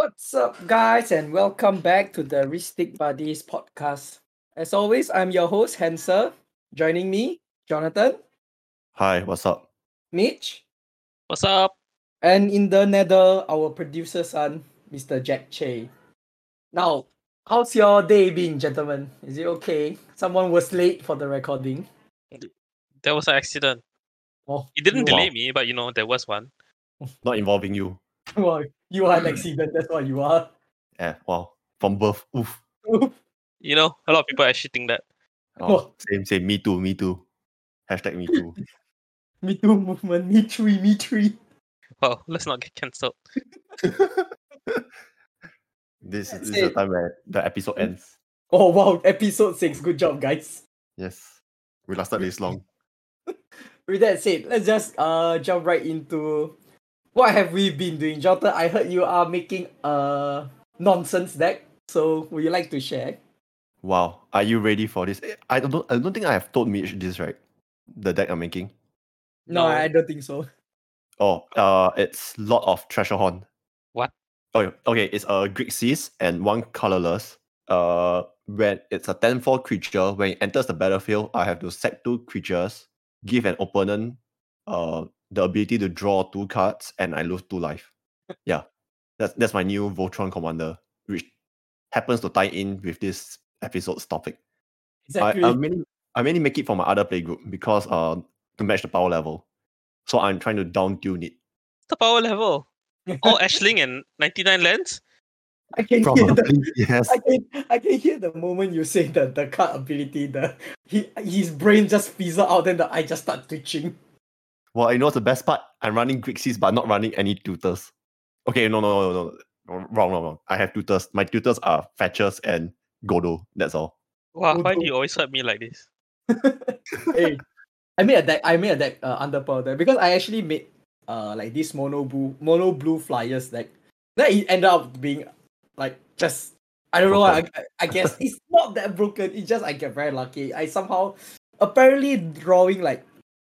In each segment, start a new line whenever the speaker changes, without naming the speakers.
What's up, guys, and welcome back to the Ristic Buddies podcast. As always, I'm your host, Hanser. Joining me, Jonathan,
Hi, what's up?
Mitch,
What's up?
and in the nether, our producer son, Mr. Jack Che. Now, how's your day been, gentlemen? Is it okay? Someone was late for the recording.
There was an accident.
Oh,
It didn't
you,
Wow.
delay me, but you know, there was one.
Not involving you.
well, you are an accident, that's what you are.
Yeah, wow. From birth. Oof. Oof.
You know, a lot of people actually think that.
Oh, same, same. Me too, me too. Hashtag me too.
me too movement, me three, me three.
Well, let's not get cancelled.
this, this is the time where the episode ends.
Oh wow, episode six. Good job, guys.
Yes. We lasted this long.
With that said, let's just uh jump right into what have we been doing. Jota, I heard you are making a nonsense deck. So would you like to share?
Wow. Are you ready for this? I don't I don't think I have told Mitch this, right? The deck I'm making.
No,
No.
I don't think so.
Oh, uh it's Lord of Tresserhorn.
What?
Oh okay, it's a Grixis and one colorless. Uh when it's a 10-4 creature, when it enters the battlefield, I have to sack two creatures, give an opponent uh the ability to draw two cards, and I lose two life. yeah. That's that's my new Voltron commander, which happens to tie in with this episode's topic.
Exactly.
I, I mainly I mainly make it for my other play group because uh to match the power level. So I'm trying to down tune it.
The power level. All Ashling and 99 lands?
I can hear the
yes.
I can I can hear the moment you say the the card ability, the he his brain just fizzle out, then the eye just start twitching.
Well, you know what's the best part? I'm running Grixis but not running any tutors. Okay, no, no, no, no, no. Wrong, wrong, wrong. I have tutors. My tutors are Fetchers and Godo. That's all.
Wow, why do you always hurt me like this?
hey, I made a deck. I made a deck uh, under pearl deck because I actually made uh like this mono blue mono blue flyers deck. Then it ended up being like just I don't know. I, I I guess it's not that broken. It's just I get very lucky. I somehow apparently drawing like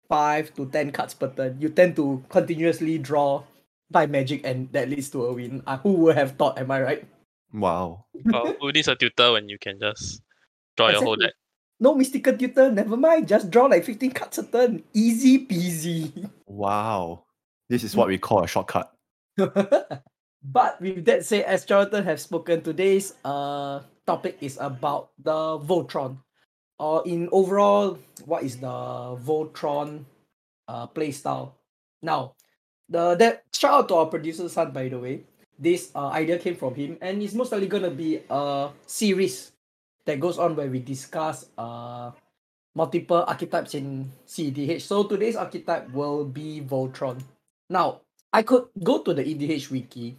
five to ten cards per turn. You tend to continuously draw by magic, and that leads to a win. Uh, who would have thought? Am I right?
Wow.
Well, who needs a tutor when you can just draw your whole
Exactly.
deck?
No mystical tutor. Never mind. Just draw like fifteen cards a turn. Easy peasy.
Wow. This is what we call a shortcut.
but with that said, as Jonathan has spoken, today's uh topic is about the Voltron. Or in overall, what is the Voltron uh playstyle? Now, the that shout out to our producer son by the way. This uh, idea came from him, and it's most likely gonna be a series that goes on where we discuss uh multiple archetypes in CEDH. So today's archetype will be Voltron. Now, I could go to the EDH wiki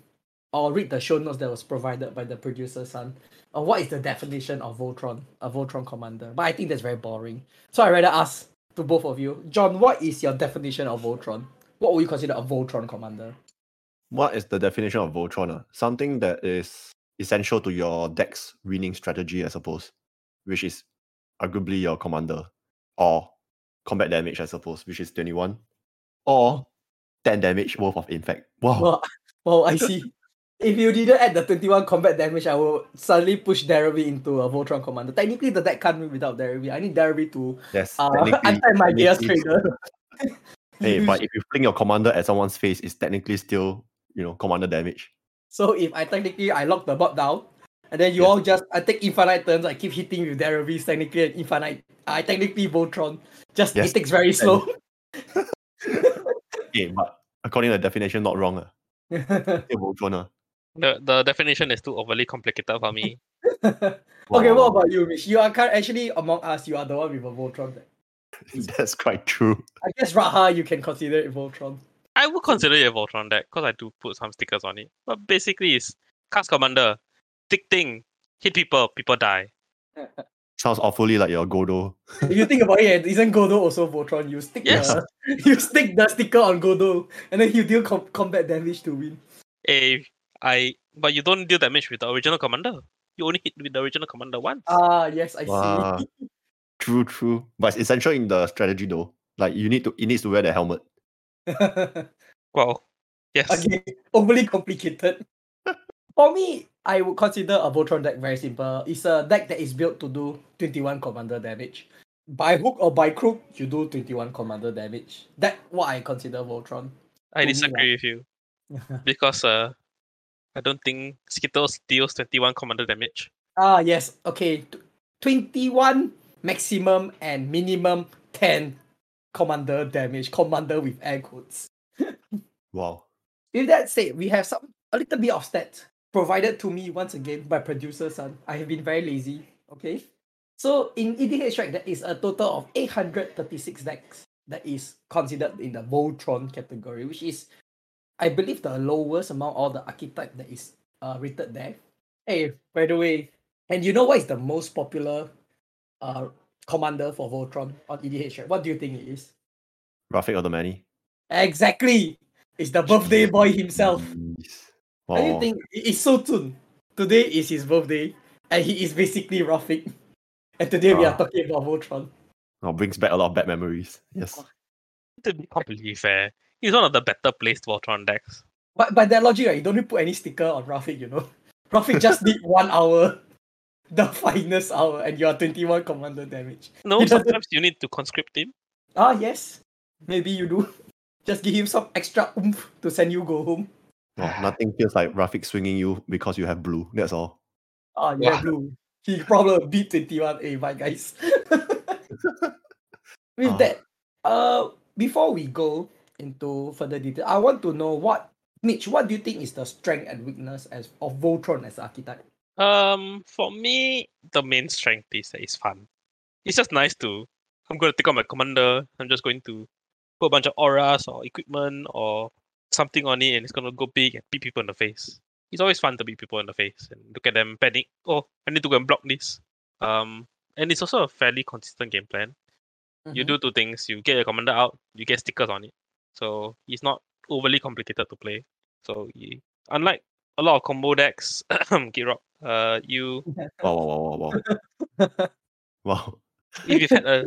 or read the show notes that was provided by the producer son. Uh, what is the definition of Voltron, a Voltron commander? But I think that's very boring. So I rather ask to both of you, John, what is your definition of Voltron? What would you consider a Voltron commander?
What is the definition of Voltron? ah? Something that is essential to your deck's winning strategy, I suppose, which is arguably your commander or combat damage, I suppose, which is 21 or 10 damage worth of infect. Wow.
Well, well, I see. If you didn't add the 21 combat damage, I will suddenly push Darabi into a Voltron commander. Technically, the deck can't win without Darabi. I need Darabi to
yes.
uh, untie my Gears Trader.
Hey, but if you fling your commander at someone's face, it's technically still, you know, commander damage.
So if I technically I lock the bot down, and then you
Yes.
all just I take infinite turns, I keep hitting with it's technically an infinite. I technically Voltron. Just
Yes,
it takes very slow.
Okay, but according to the definition, not wrong. Still Voltron. ah.
The, the definition is too overly complicated for me.
okay,
Wow.
what about you, Mitch? You are cur- actually among us. You are the one with a Voltron. deck.
That's quite true.
I guess Raha you can consider it Voltron.
I would consider it a Voltron deck because I do put some stickers on it. But basically, it's cast commander, tick thing, hit people, people die.
Sounds awfully like your Godo.
if you think about it, isn't Godo also Voltron? You stick
Yes.
the you stick the sticker on Godo, and then you deal com- combat damage to win.
Eh, I but you don't deal damage with the original commander. You only hit with the original commander once.
Ah, yes, I
Wow.
see.
True, true. But it's essential in the strategy though. Like you need to it needs to wear the helmet.
Well, yes.
okay, overly complicated. For me, I would consider a Voltron deck very simple. It's a deck that is built to do 21 commander damage. By hook or by crook, you do 21 commander damage. That's what I consider Voltron.
I
To me
disagree with you because uh, I don't think Skittles deals 21 commander damage.
Ah, yes. Okay. T- 21 maximum and minimum 10 commander damage. Commander with air quotes.
Wow.
With that said, we have some a little bit of stats provided to me once again by producer son. I have been very lazy. Okay. So in EDHREC, there is a total of 836 decks that is considered in the Voltron category, which is I believe the lowest among all the archetype that is uh rated there. Hey, by the way, and you know what is the most popular uh commander for Voltron on EDHREC? What do you think it is?
Rafiq of the many.
Exactly. It's the birthday boy himself.
Jeez.
I
Wow.
think it's so soon. Today is his birthday, and he is basically Rafiq. And today we are
Ah.
talking about Voltron.
Oh, brings back a lot of bad memories. Yes.
To be completely fair, he's one of the better placed Voltron decks.
But by that logic, right, you don't need put any sticker on Rafiq, you know. Rafiq just need one hour, the finest hour, and you are 21 commander damage.
No,
He doesn't-
sometimes you need to conscript him.
Ah, yes. Maybe you do. Just give him some extra oomph to send you go home.
Oh, nothing feels like Rafiq swinging you because you have blue. That's all.
Ah, yeah,
Wow.
blue. He probably beat 21. A, bye, guys. With
Ah.
that, uh, before we go into further detail, I want to know what, Mitch, what do you think is the strength and weakness as of Voltron as archetype?
Um, for me, the main strength is that it's fun. It's just nice to. I'm going to take out my commander. I'm just going to put a bunch of auras or equipment or something on it, and it's going to go big and beat people in the face. It's always fun to beat people in the face and look at them panic. Oh, I need to go and block this. Um, and it's also a fairly consistent game plan. You
Mhm.
do two things: you get your commander out, you get stickers on it. So it's not overly complicated to play. So you, unlike a lot of combo decks, get rock. Uh, you
Wow, wow, wow, wow, wow. wow.
if you've had a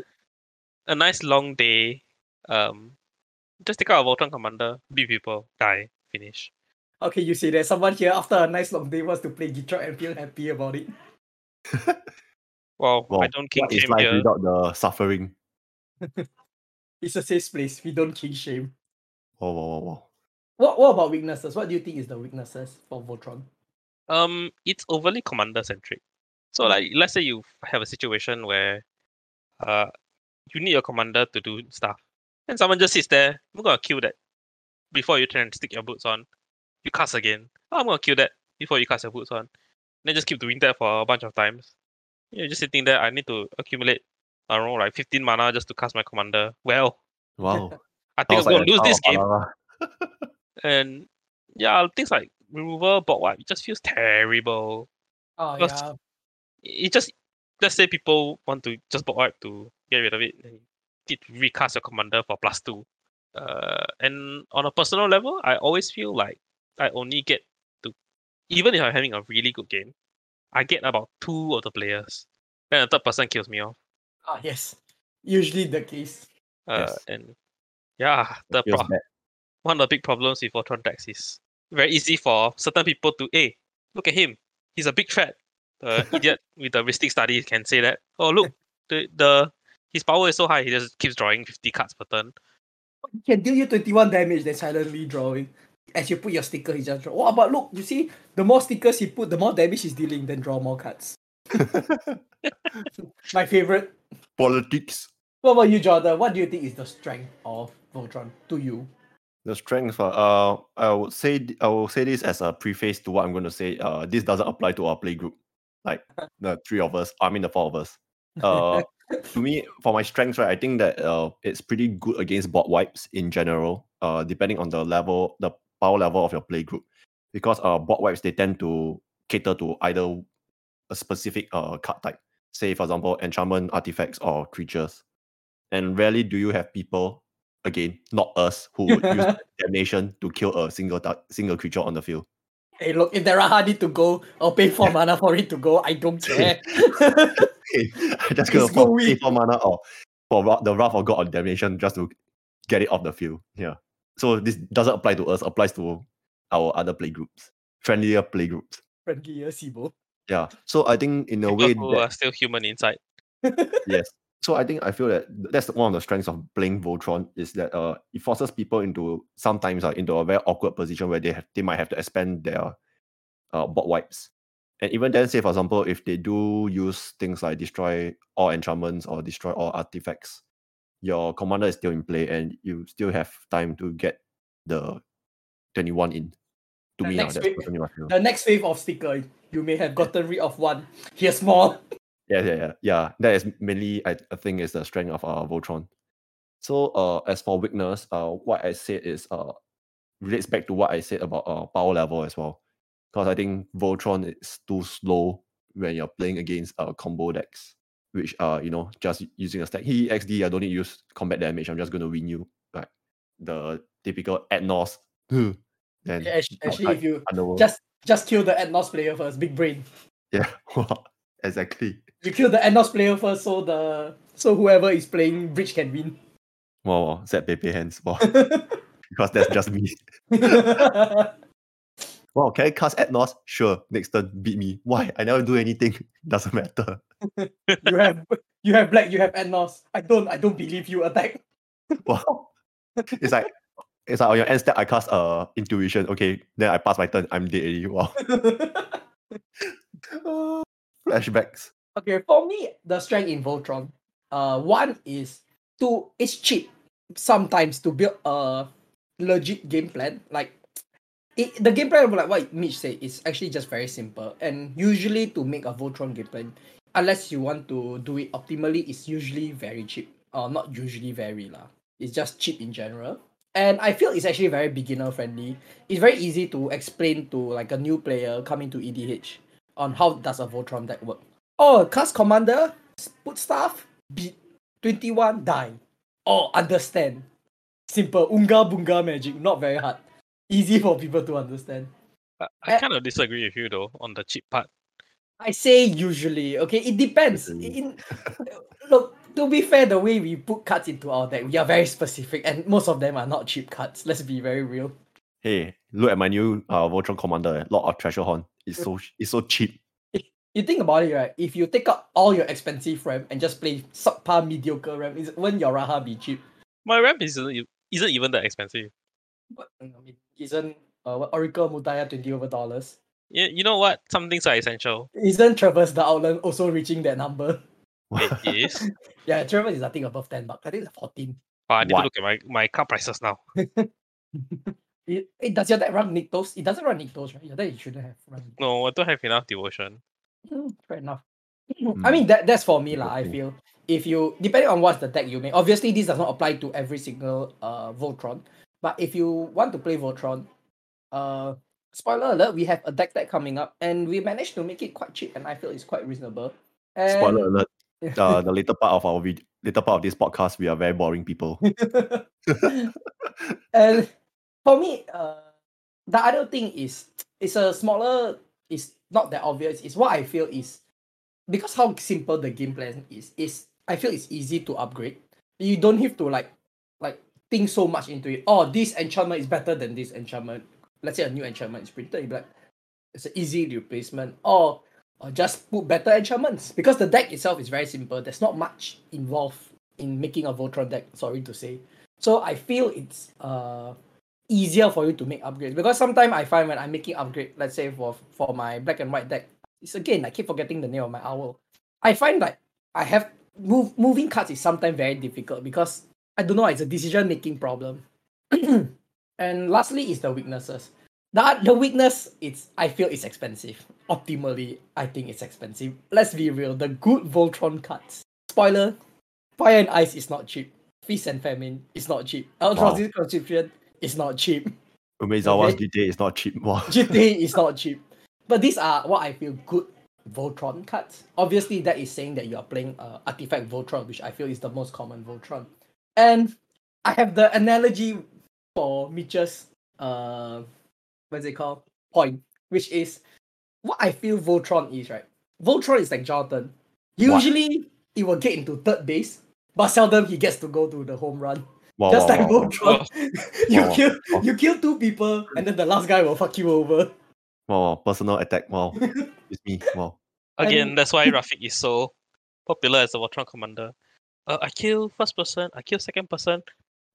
a nice long day, um, just take out a Voltron commander, beat people, die, finish.
Okay, you see, there's someone here after a nice long day wants to play Gitro and feel happy about it.
Well,
wow.
I don't king
What is
shame
life
here.
without the suffering?
It's a safe place. We don't king shame.
Wow, wow, wow, wow.
What What about weaknesses? What do you think is the weaknesses for Voltron?
Um, it's overly commander centric. So
Mm.
like, let's say you have a situation where, uh, you need your commander to do stuff, and someone just sits there. I'm gonna kill that before you try and stick your boots on. You cast again. Oh, I'm gonna kill that before you cast your boots on. Then just keep doing that for a bunch of times. You're just sitting there. I need to accumulate, I don't know, like 15 mana just to cast my commander. Well,
Wow.
I think I'm
like
gonna lose
start
this game. And yeah, things like removal, bot wipe, it just feels terrible.
Oh
Because-
yeah.
it just let's say people want to just bot wipe to get rid of it, then you need recast your commander for plus two. Uh, and on a personal level, I always feel like I only get to even if I'm having a really good game, I get about two of the players. Then the third person kills me off.
Ah yes. Usually the case.
Uh,
Yes.
and yeah, the pro- one of the big problems with Voltron decks is very easy for certain people to, hey, look at him. He's a big threat. The idiot with the Rhystic Study can say that. Oh, look, the, the his power is so high, he just keeps drawing 50 cards per turn.
He can deal you 21 damage, then silently drawing. As you put your sticker, he just draw. Oh, but look, you see, the more stickers he put, the more damage he's dealing, then draw more cards. My favorite.
Politics.
What about you, Jordan? What do you think is the strength of Voltron to you?
The strength. Uh, uh, I would say I will say this as a preface to what I'm going to say. Uh, this doesn't apply to our play group, like the three of us. I mean the four of us. Uh, to me, for my strengths, right, I think that uh, it's pretty good against bot wipes in general. Uh, depending on the level, the power level of your play group, because uh, bot wipes they tend to cater to either a specific uh card type. Say, for example, enchantment, artifacts, or creatures. And rarely do you have people, again, not us, who would use damnation to kill a single tar- single creature on the field.
Hey, look, if there are hardy to go, or pay for mana for it to go, I don't care.
Okay, I'm just gonna
go
for pay
win.
for mana or for the Wrath of God on damnation just to get it off the field. Yeah. So this doesn't apply to us, applies to our other play groups, friendlier play groups.
friendlier, Sibo.
Yeah. So I think in a
People
way
who
that
are still human inside.
yes. So I think I feel that that's one of the strengths of playing Voltron is that uh it forces people into sometimes uh, into a very awkward position where they have they might have to expand their uh bot wipes. And even then, say for example, if they do use things like destroy all enchantments or destroy all artifacts, your commander is still in play and you still have time to get the 21 in. To
The
me, now,
next
that's
week-
personally what I feel.
The next wave of sticker, you may have gotten rid of one. Here's more.
Yeah, yeah, yeah, yeah. That is mainly, I, I think, is the strength of uh, Voltron. So, uh, as for weakness, uh, what I said is uh, relates back to what I said about uh, power level as well. Because I think Voltron is too slow when you're playing against uh, combo decks, which uh, you know, just using a stack. He XD, I don't need to use combat damage. I'm just going to win you. Like the typical Ad Naus. Then
Actually, actually, if you
underworld.
just just kill the Ad Naus player first, big brain.
yeah, exactly.
You kill the Ad Naus player first, so the so whoever is playing bridge can win.
Wow, wow, Zed Pepe hands. Wow. because that's just me. Wow, can I cast Ad Naus? Sure. Next turn, beat me. Why? I never do anything. Doesn't matter.
you have you have black, you have Ad Naus. I don't I don't believe you attack.
Wow. It's like it's like on your end step, I cast uh intuition. Okay, then I pass my turn. I'm dead already. Wow. Uh, flashbacks.
Okay, for me, the strength in Voltron, uh, one is to it's cheap sometimes to build a legit game plan. Like it, the game plan, of like what Mitch said, is actually just very simple. And usually, to make a Voltron game plan, unless you want to do it optimally, it's usually very cheap. Or not usually very lah. It's just cheap in general. And I feel it's actually very beginner friendly. It's very easy to explain to like a new player coming to EDH on how does a Voltron deck work. Oh, cast commander, put stuff, beat 21, die. Oh, understand. Simple. Unga bunga magic, not very hard. Easy for people to understand.
I, I
Eh.
kind of disagree with you though on the cheap part.
I say usually, okay? It depends. In, look, to be fair, the way we put cards into our deck, we are very specific, and most of them are not cheap cards. Let's be very real.
Hey, look at my new uh Voltron commander, Lord of Tresserhorn. It's so it's so cheap.
You think about it, right? If you take out all your expensive RAM and just play subpar mediocre RAM, is when your Raha be cheap?
My RAM isn't isn't even that expensive.
But I mean, isn't uh, what, Oracle of Mul Daya twenty over dollars?
You, you know what? Some things are essential.
Isn't Traverse the Outland also reaching that number?
It is.
Yeah, Traverse is I think above ten bucks. I think it's fourteen.
But I need
What?
to look at my, my car prices now.
It, it does your deck run Nykthos? It doesn't run Nykthos, right? Your deck shouldn't have run.
No, I don't have enough devotion.
Mm, fair enough. I
Mm.
mean that that's for me lah. I feel if you depending on what's the deck you make. Obviously, this does not apply to every single uh Voltron. But if you want to play Voltron, uh, spoiler alert, we have a deck that coming up, and we managed to make it quite cheap, and I feel it's quite reasonable. And
Spoiler alert. Uh, the later part of our video, later part of this podcast, we are very boring people.
and for me, uh, the other thing is it's a smaller. It's not that obvious. It's what I feel is because how simple the game plan is. Is I feel it's easy to upgrade. You don't have to like like think so much into it. Oh, this enchantment is better than this enchantment. Let's say a new enchantment is printed. You like, it's an easy replacement. Or or just put better enchantments because the deck itself is very simple. There's not much involved in making a Voltron deck. Sorry to say. So I feel it's uh easier for you to make upgrades because sometimes I find when I'm making upgrade, let's say for for my black and white deck, it's again I keep forgetting the name of my owl. I find that I have move moving cards is sometimes very difficult because I don't know it's a decision making problem. and lastly is the weaknesses. The, the weakness it's I feel it's expensive. Optimally, I think it's expensive. Let's be real, the good Voltron cards. Spoiler, Fire and Ice is not cheap. Feast and Famine is not cheap. Eldrazi's Conscription is not cheap.
Umezawa's
Okay.
Jitte is not cheap. Wow.
Jitte is not cheap. But these are what I feel good Voltron cards. Obviously, that is saying that you are playing uh, Artifact Voltron, which I feel is the most common Voltron. And I have the analogy for Mitch's uh what's it called? Point, which is what I feel Voltron is, right? Voltron is like Jonathan. Usually he will get into third base, but seldom he gets to go to the home run.
Wow,
Just
wow,
like
wow, wow.
Voltron. you
Wow, wow.
kill you kill two people and then the last guy will fuck you over.
Wow, personal attack. Wow, it's me. Wow.
Again,
And-
that's why Rafiq is so popular as a Voltron commander. Uh, I kill first person, I kill second person.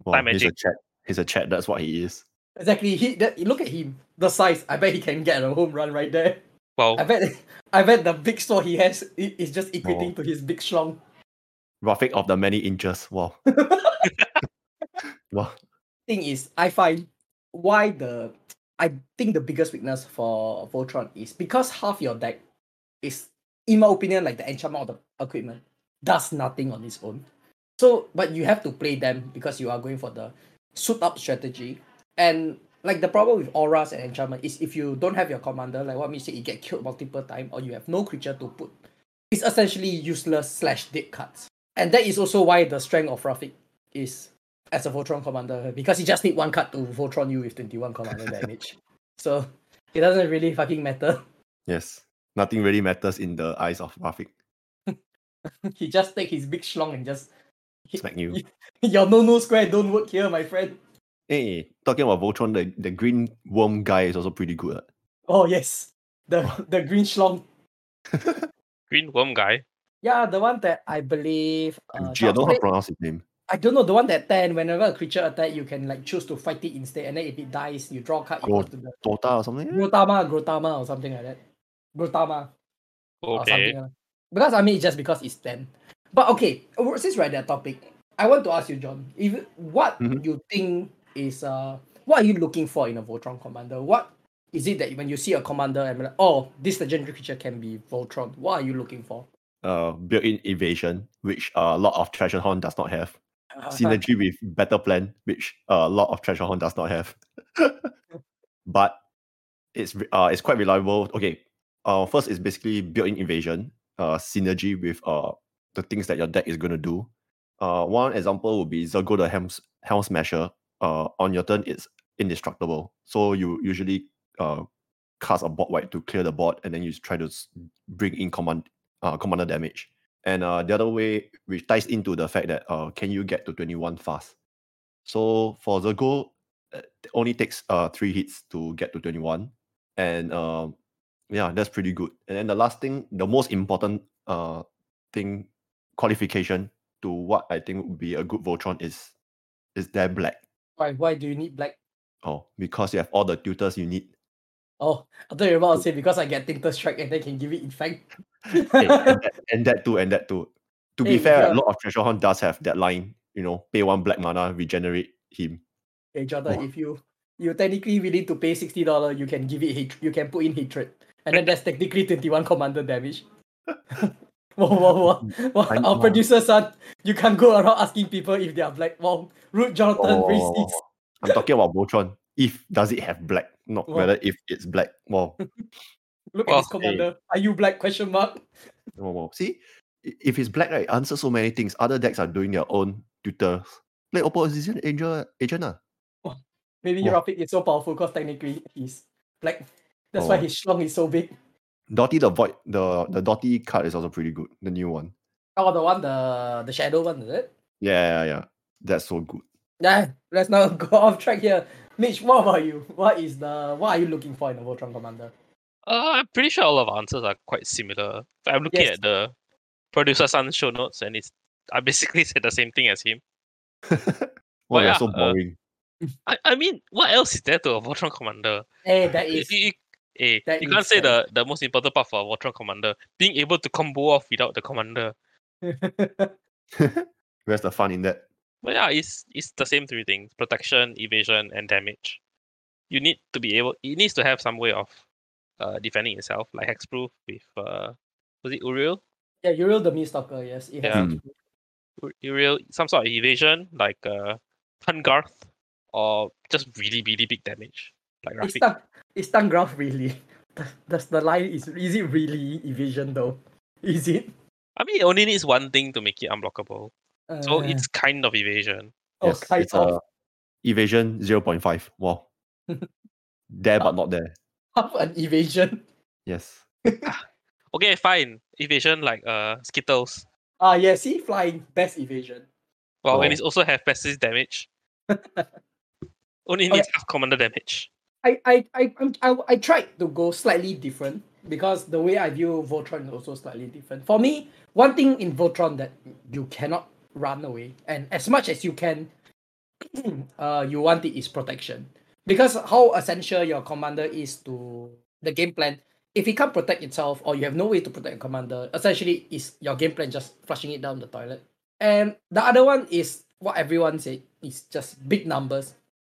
wow
Time
he's a
magic.
chat. He's a chat. That's what he is.
Exactly. He that, look at him. The size. I bet he can get a home run right there.
Wow.
I bet I bet the big sword he has is just equating
Oh.
to his big schlong.
Rafiq of the many inches. Wow. Wow.
Thing is, I find why the I think the biggest weakness for Voltron is because half your deck is, in my opinion, like the enchantment of the equipment does nothing on its own. So, but you have to play them because you are going for the suit up strategy. And like the problem with auras and enchantment is if you don't have your commander, like what me said, you get killed multiple times or you have no creature to put. It's essentially useless slash dead cards. And that is also why the strength of Rafiq is as a Voltron commander because you just need one card to Voltron you with 21 commander damage. So it doesn't really fucking matter.
Yes. Nothing really matters in the eyes of Rafiq.
he just take his big schlong and just
Smack you.
your no no square don't work here, my friend.
Hey, talking about Voltron, the, the green worm guy is also pretty good. Eh?
Oh yes. The oh. the green schlong.
Green worm guy.
Yeah, the one that I believe uh,
Gee, I don't know how to pronounce his name.
I don't know the one that 10 whenever a creature attack you can like choose to fight it instead and then if it dies you draw a card equal
Oh.
to the
Dota or something?
Grothama, Grothama or something like that. Grothama.
Okay.
something. like- Because I mean, it's just because it's ten. But okay, uh, since we're at that topic, I want to ask you, John, if what
Mhm.
you think is uh, what are you looking for in a Voltron commander? What is it that when you see a commander and like, oh, this legendary creature can be Voltron? What are you looking for?
Uh, built-in evasion, which uh, a Lord of Tresserhorn does not have. Synergy with Better Plan, which a Lord of Tresserhorn does not have. but it's uh, it's quite reliable. Okay, uh, first is basically built-in evasion, uh, synergy with uh the things that your deck is gonna do. Uh, one example would be Zurgo the Helm Helm Smasher. Uh, on your turn, it's indestructible. So you usually uh cast a board wipe to clear the board, and then you try to bring in command uh, commander damage. And uh, the other way, which ties into the fact that uh, can you get to 21 fast? So for the goal it only takes uh three hits to get to 21. And um yeah, that's pretty good. And then the last thing, the most important uh thing, qualification to what I think would be a good Voltron is is their black.
why, why do you need black?
Oh, because you have all the tutors you need.
Oh, I thought you were about to say because I get Tainted Strike and they can give it infect.
Hey, and, that, and that too, and that too. To be
Hey,
fair,
yeah.
a Lord of Tresserhorn does have that line, you know, pay one black mana, regenerate him.
Hey Jordan,
Oh.
if you you technically willing to pay sixty dollar, you can give it hate. You can put in hatred, and then that's technically twenty one commander damage. whoa, whoa, whoa! whoa.
I
Our
know.
producer son, you can't go around asking people if they are black. Wow, rude Jonathan,
Oh,
racist.
I'm talking about Voltron. If does it have black, not
Wow.
whether if it's black. Wow.
Look
Well,
at this commander. Are you black? Question mark.
wow, wow. See, if it's black, right, answer so many things. Other decks are doing their own tutors. Play opposition angel agent. ah.
Maybe
Wow.
Rafiq is so powerful because technically he's black. That's why
Oh.
his schlong is so big.
Dotty the void the the Dotty card is also pretty good. The new one.
Oh, the one, the the shadow one, is it?
Yeah, yeah, yeah. That's so good.
Nah, let's not go off track here. Mitch, what about you? What is the what are you looking for in a Voltron commander?
Uh, I'm pretty sure all of our answers are quite similar. I'm looking
Yes.
at the producer son show notes, and it's I basically said the same thing as him.
Oh,
yeah,
you're so
uh,
boring.
I, I mean, what else is there to a Voltron commander?
Hey, that
You,
is
you, eh,
that
you can't
is
say
fair.
the, the most important part for a Voltron commander being able to combo off without the commander.
Where's the fun in that?
But yeah, it's it's the same three things: protection, evasion, and damage. You need to be able. It needs to have some way of uh, defending itself, like hexproof with uh, was it Uriel?
yeah, Uriel the Miststalker, yes. It has
Yeah. Uriel, some sort of evasion, like uh, Tahngarth, or just really really big damage, like
It's Rafiq. it's stun graph really. Does the line is is it really evasion though? Is it?
I mean, it only needs one thing to make it unblockable, so
Uh,
it's kind of evasion.
oh,
Yes,
kind
it's
of
uh, evasion 0.5. Wow. there but not there.
half an evasion.
Yes.
Okay, fine. Evasion like uh Skittles.
Ah yeah, see flying best evasion.
Well, and
Oh.
it's also have passive damage. Only
Okay.
needs half commander damage.
I I I I'm- I I tried to go slightly different because the way I view Voltron is also slightly different. For me, one thing in Voltron that you cannot run away, and as much as you can, uh, you want it is protection. Because how essential your commander is to the game plan. If it can't protect itself, or you have no way to protect your commander, essentially is your game plan just flushing it down the toilet. And the other one is what everyone said is just big numbers.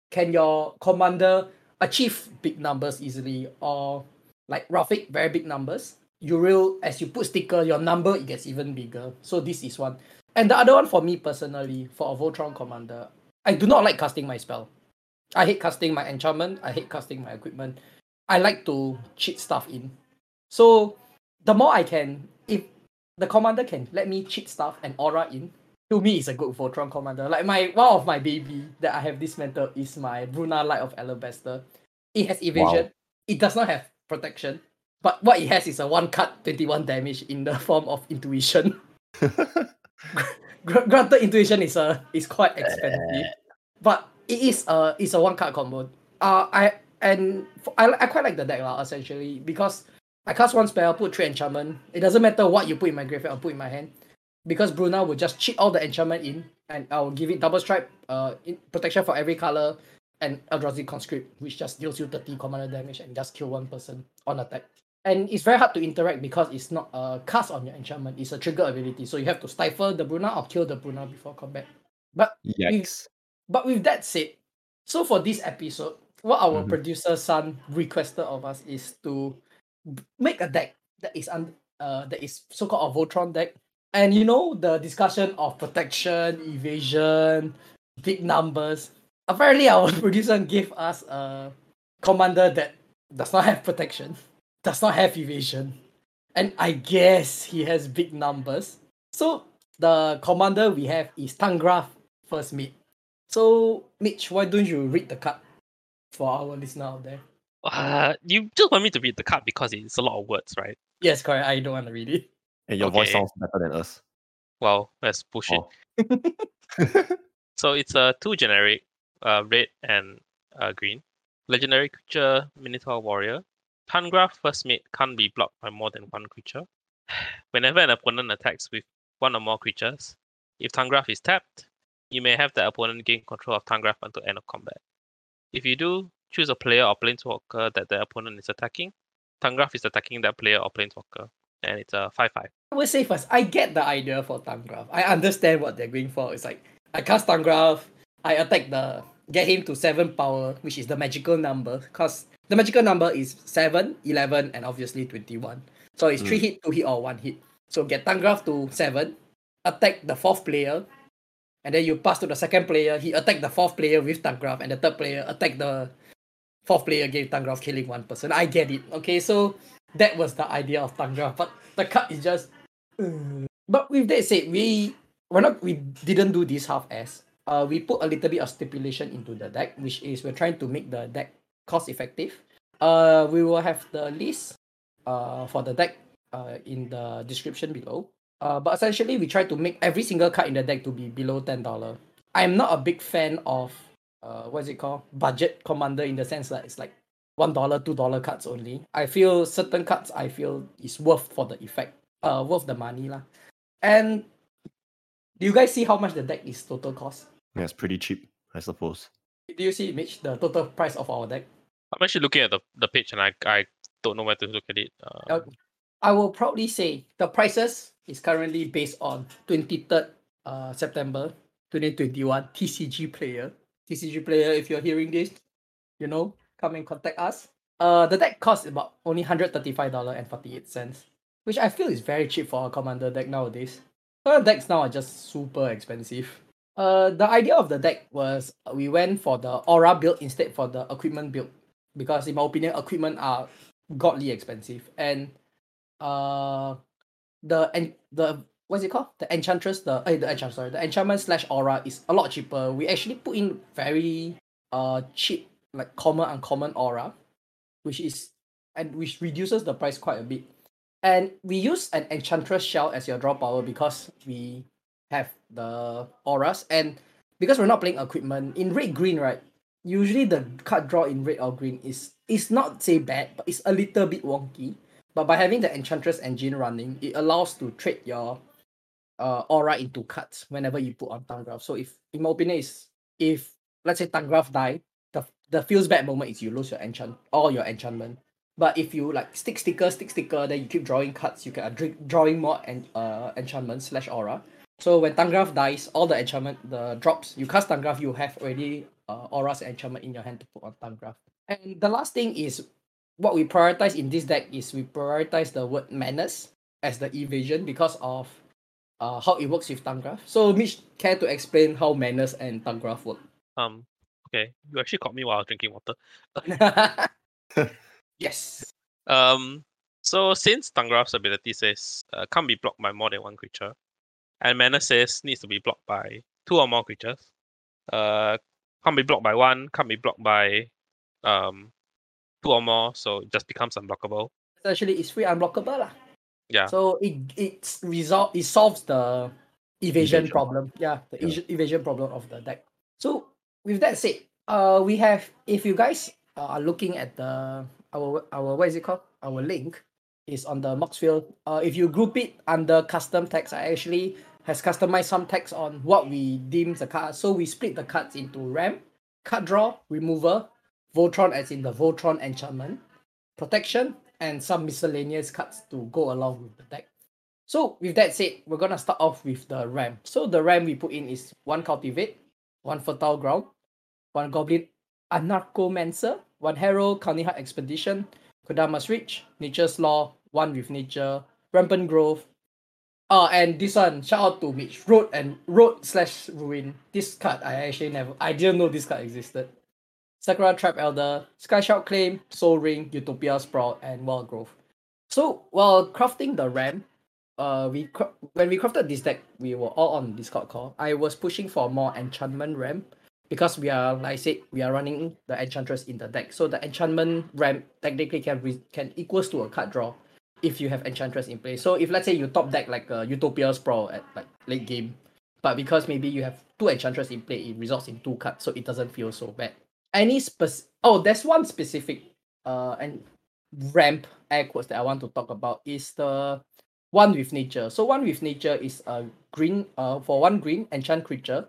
Can your commander achieve big numbers easily or like Rafiq, very big numbers. You will as you put sticker, your number it gets even bigger. So this is one. And the other one for me personally, for a Voltron commander, I do not like casting my spell. I hate casting my enchantment, I hate casting my equipment. I like to cheat stuff in. So the more I can, if the commander can let me cheat stuff and aura in, to me it's a good Voltron commander. Like my one of my baby that I have this mentor is my Bruna Light of Alabaster. It has evasion. It does not have protection. But what it has is a one cut 21 damage in the form of intuition. Gr- Granted, intuition is a is quite expensive, but it is a it's a one card combo. Uh, I and I, I quite like the deck lah essentially because I cast one spell, put three enchantment. It doesn't matter what you put in my graveyard or put in my hand, because Bruna will just cheat all the enchantment in, and I'll give it double stripe, uh, protection for every color, and Eldrazi Conscript, which just deals you 30 commander damage and just kill one person on attack. And it's very hard to interact because it's not a cast on your enchantment, it's a trigger ability. So you have to stifle the Bruna or kill the Bruna before combat. But
Yikes.
but with that said, so for this episode, what our
Mhm.
producer son requested of us is to make a deck that is un- uh that is so-called a Voltron deck. And you know the discussion of protection, evasion, big numbers. Apparently, our producer gave us a commander that does not have protection, does not have evasion, and I guess he has big numbers. So the commander we have is Tahngarth first mid. So Mitch, why don't you read the card for our listener out there?
Uh, you just want me to read the card because it's a lot of words, right?
Yes, correct. I don't want to read it.
And your voice sounds better than us.
Well, let's push it.
Oh.
So it's a two generic, uh, red and uh, green. Legendary creature, Minotaur Warrior. Tahngarth first mate can't be blocked by more than one creature. Whenever an opponent attacks with one or more creatures, if Tahngarth is tapped, you may have the opponent gain control of Tahngarth until end of combat. If you do, choose a player or planeswalker that the opponent is attacking. Tahngarth is attacking that player or planeswalker, and it's a 5 5.
I will say first, I get the idea for Tahngarth. I understand what they're going for. It's like I cast Tahngarth, I attack the get him to seven power, which is the magical number. Because the magical number is 7, 11, and obviously 21. So it's 3 hit, 2 hit, or 1 hit. So get Tahngarth to 7, attack the fourth player, and then you pass to the second player. He attack the fourth player with Tahngarth, and the third player attack the fourth player gave Tahngarth killing one person. I get it. Okay, so that was the idea of Tahngarth, but the card is just. uh, But with that said, we we're not we didn't do this half as. Uh, we put a little bit of stipulation into the deck, which is we're trying to make the deck cost effective. Uh, we will have the list uh for the deck uh in the description below. Uh, but essentially we try to make every single card in the deck to be below ten dollar. I'm not a big fan of uh what's it called budget commander in the sense that it's like one dollar, two dollar cards only. I feel certain cards I feel is worth for the effect, uh, worth the money lah. And do you guys see how much the deck is total cost?
Yeah, it's pretty cheap, I suppose.
Do you see, Mitch, the total price of our deck?
I'm actually looking at the, the page and I, I don't know where to look at it. Uh,
Uh, I will proudly say the prices is currently based on 23rd uh, September 2021 TCG player. TCG player, if you're hearing this, you know, come and contact us. Uh, the deck costs about only $135.48, which I feel is very cheap for a commander deck nowadays. Other decks now are just super expensive. Uh, the idea of the deck was uh, we went for the aura build instead for the equipment build. Because in my opinion equipment are godly expensive. And uh the and the what's it called? The enchantress the eh, the enchant sorry the enchantment slash aura is a lot cheaper. We actually put in very uh cheap like common uncommon aura which is and which reduces the price quite a bit. And we use an enchantress shell as your draw power because we have the auras and because we're not playing equipment in red green right usually the card draw in red or green is is not say bad, but it's a little bit wonky. But by having the Enchantress engine running, it allows to trade your uh aura into cards whenever you put on Tahngarth. So if in my opinion is if let's say Tahngarth die, the the feels bad moment is you lose your enchant all your enchantment. But if you like stick sticker, stick sticker, then you keep drawing cards, you can uh, drawing more and uh enchantment slash aura. So when Tahngarth dies, all the enchantment the drops you cast Tahngarth, you have already uh, auras and enchantment in your hand to put on Tahngarth. And the last thing is what we prioritize in this deck is we prioritize the word menace as the evasion because of uh, how it works with Tahngarth. So Mitch, care to explain how menace and Tahngarth work?
Um, okay, you actually caught me while I was drinking water.
yes.
Um, so since Tahngarth's ability says uh, can't be blocked by more than one creature, and Menace says needs to be blocked by two or more creatures, uh, can't be blocked by one, can't be blocked by um two or more, so it just becomes unblockable.
Actually, it's free unblockable lah.
Yeah.
So it it's result it solves the evasion,
Evasion.
problem. Yeah, the
Yeah.
evasion evasion problem of the deck. So with that said, uh, we have if you guys are looking at the our our what is it called? Our link is on the Moxfield. Uh, if you group it under custom text, I actually has customized some text on what we deem the card. So we split the cards into ramp, card draw, remover, Voltron as in the Voltron enchantment, protection, and some miscellaneous cards to go along with the deck. So with that said, we're gonna start off with the ramp. So the ramp we put in is one cultivate, one fertile ground, one goblin anarchomancer, one hero, Khalni Heart expedition, Kodama's reach, nature's lore, one with nature, rampant growth. Uh, and this one, shout out to Mitch. Road and road slash ruin. This card I actually never I didn't know this card existed. Sakura-Tribe Elder, Skyshroud Claim, Sol Ring, Utopia Sprawl, and Wild Growth. So while crafting the RAM, uh, we when we crafted this deck, we were all on Discord call. I was pushing for more enchantment RAM because we are like I said, we are running the enchantress in the deck. So the enchantment RAM technically can re- can equals to a card draw if you have enchantress in place. So if let's say you top deck like a Utopia Sprawl at like late game, but because maybe you have two enchantress in play, it results in two cards, so it doesn't feel so bad. Any spec oh, there's one specific uh and ramp air quotes that I want to talk about is the one with nature. So one with nature is a green uh for one green enchant creature.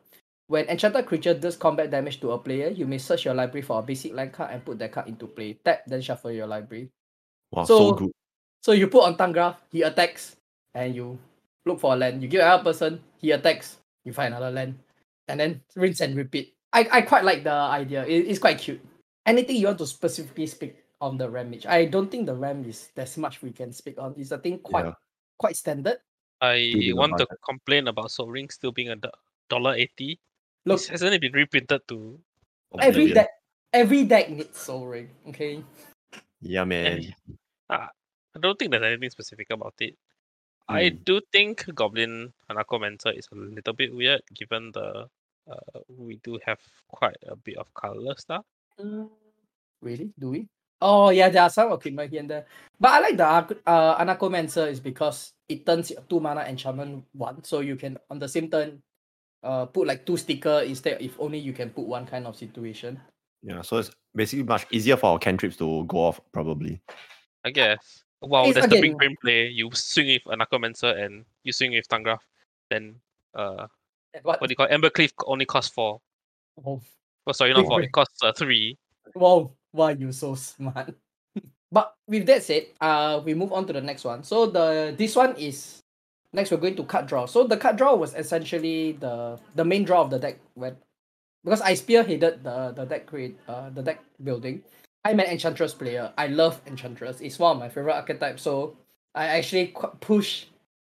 When enchanted creature does combat damage to a player, you may search your library for a basic land card and put that card into play. Tap, then shuffle your library.
Wow,
So-
so, good.
So you put on Tahngarth, he attacks, and you look for a land. You give another person, he attacks, you find another land, and then rinse and repeat. I, I quite like the idea. It, it's quite cute. Anything you want to specifically speak on the Ramage? I don't think the Ram is there's much we can speak on. It's I think quite
Yeah.
quite standard.
I
Building
want to
budget.
complain about Sol Ring still being a dollar eighty.
Look,
This hasn't it been reprinted to
every deck every deck needs Sol Ring. Okay.
Yeah, man.
Ah, I don't think there's anything specific about it. I
Hmm.
do think Goblin Anarchomancer is a little bit weird given the uh, we do have quite a bit of color stuff.
Mm, really? Do we? Oh yeah, there are some equipment here and there. But I like the Arc- uh, Anarchomancer is because it turns two mana enchantment one, so you can on the same turn, uh, put like two sticker instead. If only you can put one kind of situation.
Yeah, so it's basically much easier for our cantrips to go off, probably.
I guess. Wow, that's the big
again-
brain play. You swing with Anarchomancer and you swing with Tahngarth. Then uh
What?
what do you call it? Embercleave only costs four.
Oh,
Oh sorry, not four, it costs uh, three.
wow, why you so smart? but with that said, uh, we move on to the next one. So the this one is next we're going to cut draw. So the cut draw was essentially the the main draw of the deck when because I spearheaded the the deck create uh the deck building. I'm an enchantress player. I love enchantress. It's one of my favorite archetypes. So I actually qu- push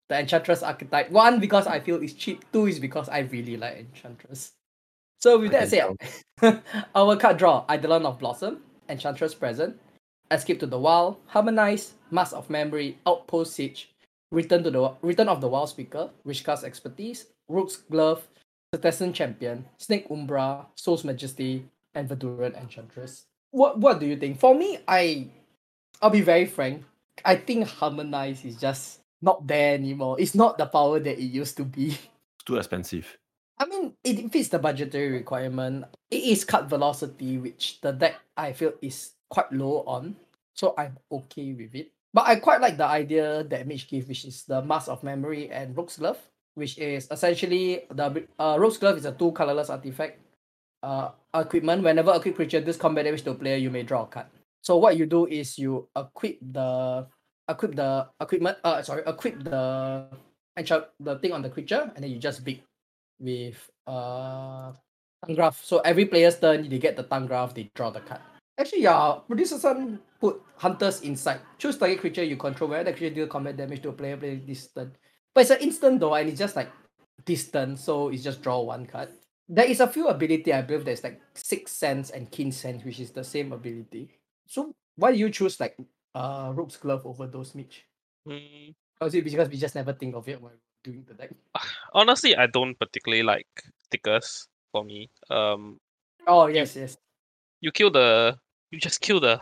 the enchantress archetype. One because I feel it's cheap. Two is because I really like enchantress. So with that said, our card draw: Eidolon of Blossom, Enchantress Present, Escape to the Wild, Harmonize, Mask of Memory, Outpost Siege, Return to the Return of the Wild Speaker, Witchcast Expertise, Rogue's Glove, Setessan Champion, Snake Umbra, Soul's Majesty, and Verduran Enchantress. What What do you think? For me, I I'll be very frank. I think Harmonize is just not there anymore. It's not the power that it used to be.
It's too expensive.
I mean, it fits the budgetary requirement. It is cut velocity, which the deck I feel is quite low on, so I'm okay with it. But I quite like the idea that Mitch gave, which is the Mask of Memory and Rogue's Glove, which is essentially the uh, Rogue's Glove is a two colorless artifact uh, equipment. Whenever a quick creature deals combat damage to a player, you may draw a card. So what you do is you equip the equip the equipment. Uh, sorry, equip the enchant the thing on the creature, and then you just beat with uh Tahngarth. So every player's turn, they get the Tahngarth, they draw the card. Actually, yeah, producer son put hunters inside. Choose target creature you control where the creature deal combat damage to a player play this turn. But it's an instant though, and it's just like distant, so it's just draw one card. There is a few ability I believe there's like Sixth Sense and keen sense, which is the same ability. So why do you choose like uh Rogue's Glove over those Mitch?
Mm,
Or is it because we just never think of it while doing the deck?
honestly, I don't particularly like stickers for me. Um,
Oh yes, yes.
you kill the, you just kill the,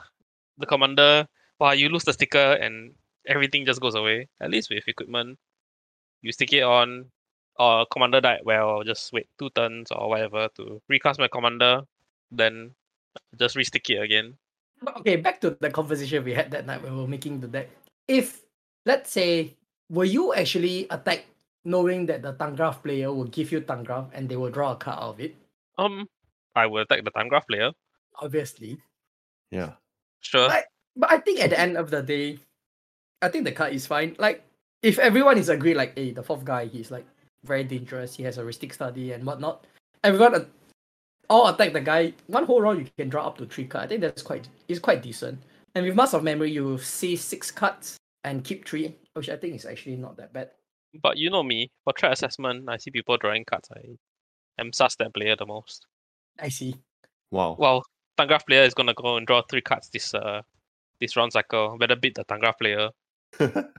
the commander. While you lose the sticker and everything just goes away. At least with equipment, you stick it on. Or commander died. Well, I'll just wait two turns or whatever to recast my commander. Then just restick it again.
But okay, back to the conversation we had that night when we were making the deck. If let's say, were you actually attacked knowing that the Tahngarth player will give you Tahngarth and they will draw a card out of it?
Um, I will attack the Tahngarth player.
Obviously.
Yeah.
Sure.
Right. But I think at the end of the day, I think the card is fine. Like, if everyone is agreed, like, hey, the fourth guy, he's like very dangerous, he has a Rhystic Study and whatnot. Everyone all attack the guy. One whole round you can draw up to three cards. I think that's quite it's quite decent. And with Mask of Memory, you see six cards and keep three, which I think is actually not that bad.
But you know me, for threat assessment, I see people drawing cards. I am sus that player the most.
I see.
Wow.
Well, Tahngarth player is gonna go and draw three cards this uh this round cycle. Better beat the Tahngarth player.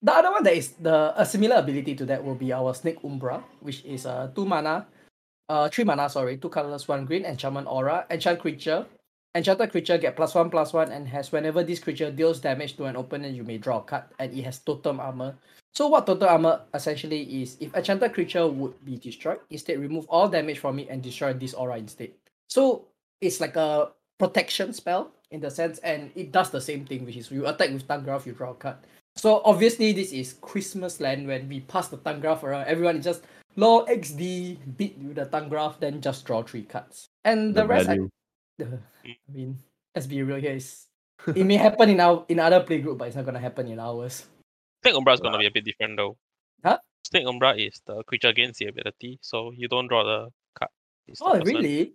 The other one that is the a similar ability to that will be our Snake Umbra, which is a two mana, uh three mana, sorry, two colorless, one green, enchantment aura, enchant creature. Enchanted creature get plus one plus one and has whenever this creature deals damage to an opponent, you may draw a card and it has totem armor. So what totem armor essentially is if enchanted creature would be destroyed, instead remove all damage from it and destroy this aura instead. So it's like a protection spell in the sense, and it does the same thing, which is you attack with Tahngarth, you draw a card. So obviously this is Christmas land when we pass the Tahngarth around, everyone is just law XD beat with the Tahngarth, then just draw three cards. And the, rest I,
value.
I mean, let's be real here is it may happen in our in other playgroup, but it's not gonna happen in ours.
Snake Umbra is gonna be a bit different though.
Huh?
Snake Umbra is the creature gains the ability, so you don't draw the card. It's
Oh
person.
really?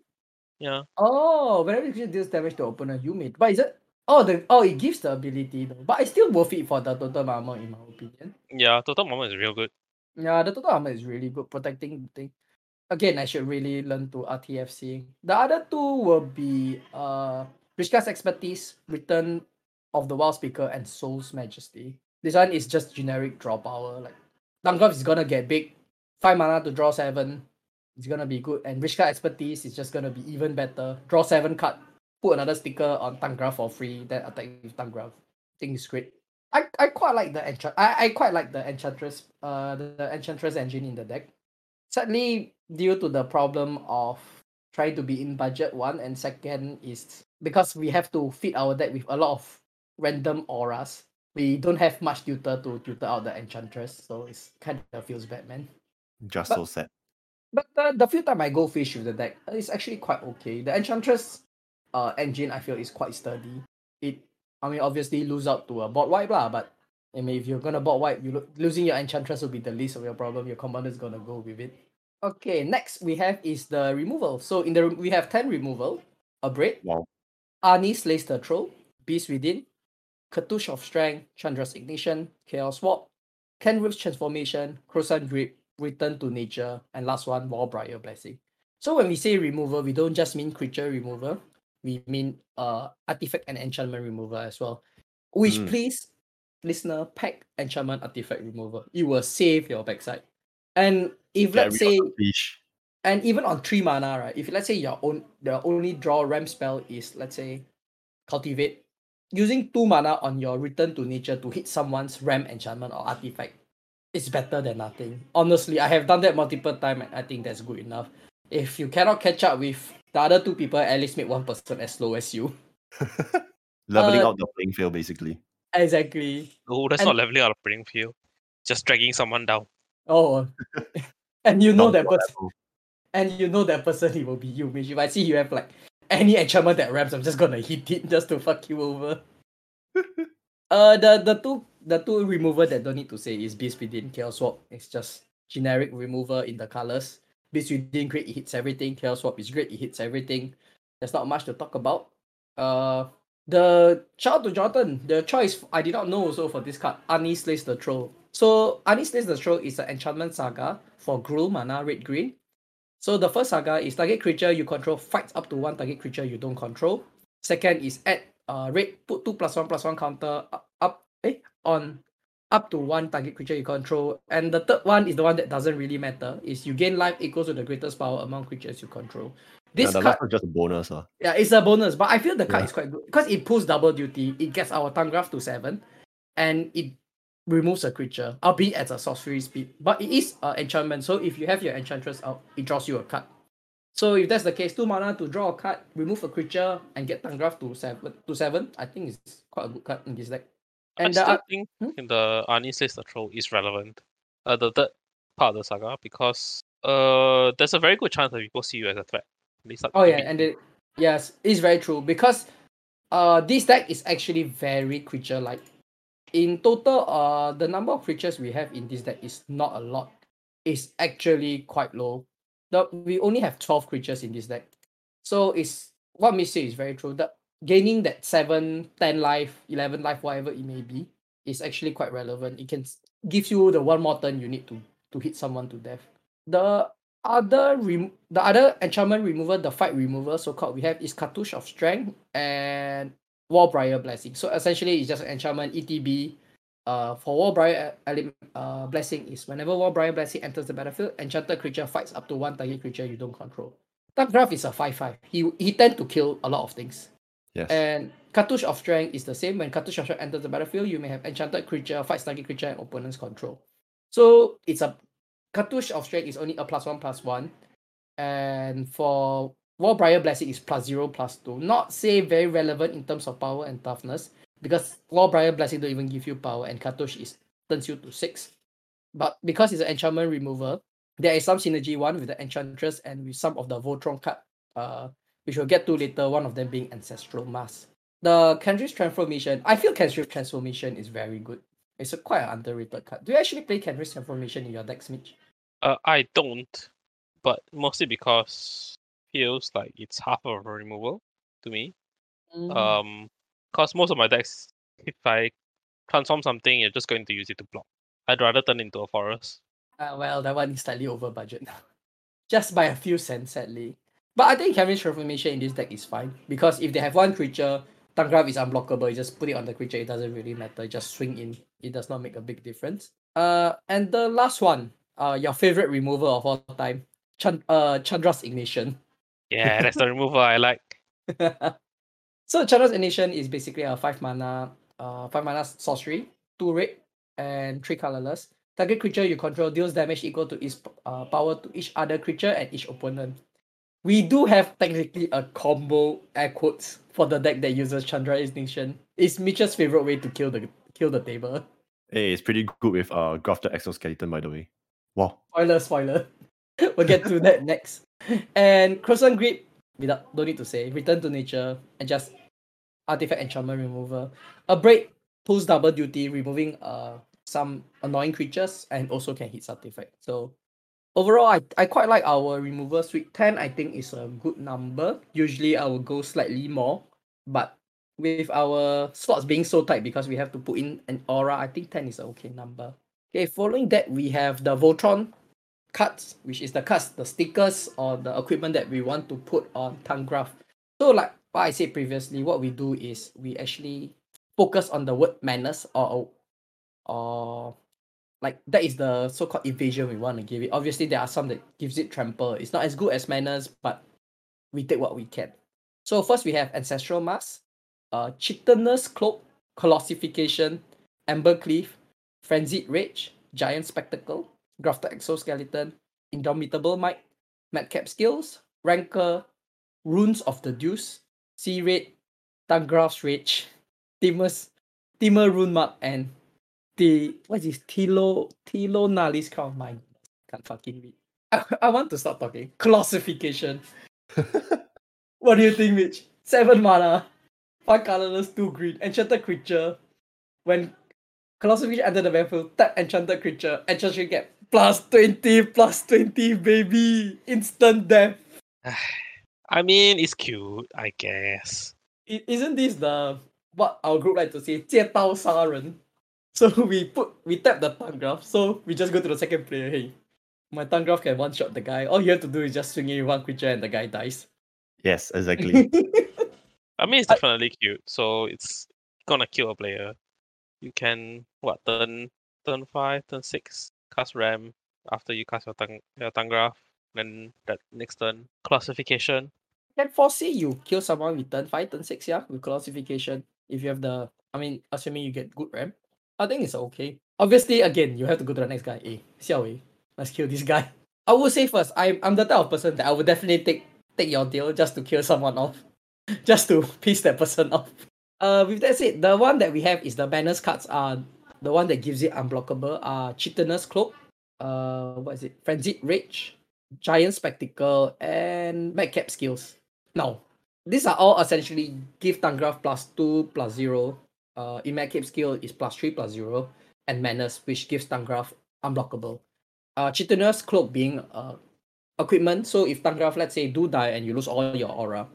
Yeah.
Oh, whenever the creature deals damage to opponent, you may but is it oh the oh it gives the ability though. But it's still worth it for the totem armor in my opinion.
Yeah, Totem armor is real good.
Yeah, the totem armor is really good protecting the thing. Again, I should really learn to RTFC. The other two will be uh Rishkar's Expertise, Return of the Wild Speaker, and Soul's Majesty. This one is just generic draw power. Like Tahngarth is gonna get big. Five mana to draw seven. It's gonna be good. And Rishkar Expertise is just gonna be even better. Draw seven card. Put another sticker on Tahngarth for free. Then attack with Tahngarth. I think it's great. I, I quite like the enchant. I, I quite like the enchantress. Uh, the, the enchantress engine in the deck. Sadly, due to the problem of trying to be in budget one and second is because we have to fit our deck with a lot of random auras. We don't have much tutor to tutor out the enchantress, so it's kind of feels bad, man.
Just
But-
so sad.
But the, the few time I go fish with the deck, it's actually quite okay. The Enchantress uh engine I feel is quite sturdy. It I mean obviously lose out to a bot wipe lah, but I mean if you're gonna bot wipe, you lo- losing your Enchantress will be the least of your problem. Your commander is gonna go with it. Okay, next we have is the removal. So in the we have 10 removal, Abrade,
Wow.
Arni Slays the Troll, Beast Within, Cartouche of Strength, Chandra's Ignition, Chaos Swap, Kenrith's Transformation, Krosan Grip, Return to Nature, and last one, Warbriar Blessing. So when we say removal, we don't just mean creature removal, we mean uh artifact and enchantment remover as well. Which
Mm.
please, listener, pack enchantment artifact remover. It will save your backside. And if let's say
Carry on the fish.
and even on three mana, right? If let's say your own the only draw ramp spell is let's say cultivate, using two mana on your return to nature to hit someone's ramp enchantment or artifact it's better than nothing. Honestly, I have done that multiple times and I think that's good enough. If you cannot catch up with the other two people, at least make one person as slow as you.
Leveling
Uh,
out the playing field, basically.
Exactly.
Oh, that's
And-
not leveling out the playing field. Just dragging someone down.
Oh. and you know that person
level.
and you know that person it will be you. Which if I see you have like any enchantment that ramps, I'm just gonna hit it just to fuck you over. uh the the two the two remover that don't need to say is Beast Within Chaos Swap. It's just generic remover in the colors. Beast Within great, it hits everything. Chaos Swap is great, it hits everything. There's not much to talk about. Uh the shout out to Jonathan. The choice I did not know also for this card. Arni Slays the Troll. So Arni Slays the Troll is an enchantment saga for Gruul mana red green. So the first saga is target creature you control fights up to one target creature you don't control. Second is add uh red put two plus one plus one counter up, up eh, on up to one target creature you control. And the third one is the one that doesn't really matter. Is you gain life equals to the greatest power among creatures you control.
Yeah,
This
the
card
is just a bonus. Uh.
yeah, it's a bonus, but I feel the card
Yeah.
is quite good because it pulls double duty. It gets our Tahngarth to seven, and it removes a creature, albeit at a sorcery speed. But it is an enchantment, so if you have your enchantress out, it draws you a card. So if that's the case, two mana to draw a card, remove a creature, and get Tahngarth to seven. To seven, I think it's quite a good card in this deck.
I
And the,
still
oth-
think
Hmm?
the Ani says the troll is relevant. Uh, the third part of the saga because uh, there's a very good chance that people see you as a threat.
Oh yeah, and it yes, it's very true because uh this deck is actually very creature like. In total, uh the number of creatures we have in this deck is not a lot. It's actually quite low. The we only have 12 creatures in this deck. So it's what Miss say is very true. That gaining that 7, 10 life, 11 life, whatever it may be, is actually quite relevant. It can gives you the one more turn you need to to hit someone to death. The other rem- the other enchantment remover, the fight remover, so called we have is Cartouche of Strength and Warbriar Blessing. So essentially it's just an enchantment ETB. Uh for Warbriar element uh blessing is whenever Warbriar Blessing enters the battlefield, enchanted creature fights up to one target creature you don't control. Graph is a 5-5. He he tend to kill a lot of things.
Yes.
And Cartouche of Strength is the same. When Cartouche of Strength enters the battlefield, you may have enchanted creature, fights target creature, and opponent's control. So it's a Cartouche of Strength is only a plus one plus one. And for Warbriar Blessing is plus zero plus two. Not say very relevant in terms of power and toughness, because Warbriar Blessing don't even give you power, and Cartouche is turns you to six. But because it's an enchantment remover, there is some synergy one with the Enchantress and with some of the Voltron card, uh, which we'll get to later, one of them being Ancestral Mask. The Kenrith's Transformation, I feel Kenrith's Transformation is very good. It's a quite an underrated card. Do you actually play Kenrith's Transformation in your deck, Mitch?
Uh, I don't, but mostly because feels like it's half of a removal to me.
Mm.
Um, cause most of my decks, if I transform something, you're just going to use it to block. I'd rather turn into a forest.
Uh, well, that one is slightly over budget now. Just by a few cents, sadly. But I think Kenrith's Transformation in this deck is fine. Because if they have one creature, Tahngarth is unblockable. You just put it on the creature, it doesn't really matter. Just swing in. It does not make a big difference. Uh, and the last one, uh, your favorite remover of all time, Chan- uh, Chandra's Ignition.
Yeah, that's the removal I like.
so Chandra's Ignition is basically a five mana, uh, five mana sorcery, two red and three colorless. Target creature you control deals damage equal to its uh, power to each other creature and each opponent. We do have technically a combo air quotes for the deck that uses Chandra Ignition. It's Mitch's favorite way to kill the kill the table.
Hey, it's pretty good with uh grafted exoskeleton, by the way. Wow.
Spoiler, spoiler. we'll get to that next. And Krosan Grip, without don't need to say, return to nature and just artifact enchantment remover. Abrade pulls double duty, removing uh some annoying creatures and also can hit artifact. So overall I, I quite like our remover suite. 10 I think is a good number. Usually I will go slightly more, but with our slots being so tight because we have to put in an aura, I think 10 is an okay number. Okay, following that we have the Voltron cards, which is the cards, the stickers or the equipment that we want to put on Tahngarth. So like what I said previously, what we do is we actually focus on the word menace or or like that is the so-called evasion we want to give it. Obviously there are some that gives it trample. It's not as good as menace, but we take what we can. So first we have Ancestral Mask, uh Chitinous Cloak, Colossification, Embercleave, Frenzied Rage, Giant Spectacle, Grafted Exoskeleton, Indomitable Might, Madcap Skills, Rancor, Runes of the Deuce, Sea Raid, Tangraph's Rage, Timur's Temur Runemark, and the what is Tilo Tilo Nalis called? mine? can't fucking read. I, I want to stop talking. Colossification. what do you think, Mitch? Seven mana, five colorless, two green, enchanted creature. When Colossification enter the battlefield, tap enchanted creature, enchanted creature get plus twenty, plus twenty, baby, instant death.
I mean, it's cute, I guess.
is isn't this the what our group like to say? 借刀杀人 so we put we tap the Tahngarth so we just go to the second player hey my Tahngarth can one shot the guy all you have to do is just swing it with one creature and the guy dies
Yes, exactly.
I mean, it's
I-
definitely cute. So it's gonna kill a player. You can what turn turn five, turn six, cast ram after you cast your tongue your Tahngarth. Then that next turn Colossification.
can foresee you kill someone with turn 5 turn 6 yeah with Colossification if you have the i mean assuming you get good ram i think it's okay. Obviously again you have to go to the next guy. Hey Xiao Wei, let's kill this guy. I will say first I'm, I'm the type of person that i would definitely take take your deal just to kill someone off. Just to piss that person off. Uh with that said the one that we have is the menace cards are the one that gives it unblockable are chitinous cloak uh what is it? Frenzied rage giant spectacle and madcap skills. Now, these are all essentially give Tahngarth plus 2 plus 0. Uh, Madcap skill is plus 3 plus 0. And Menace, which gives Tahngarth unblockable. Uh, Chitinous Cloak being uh, equipment. So if Tahngarth, let's say, do die and you lose all your aura,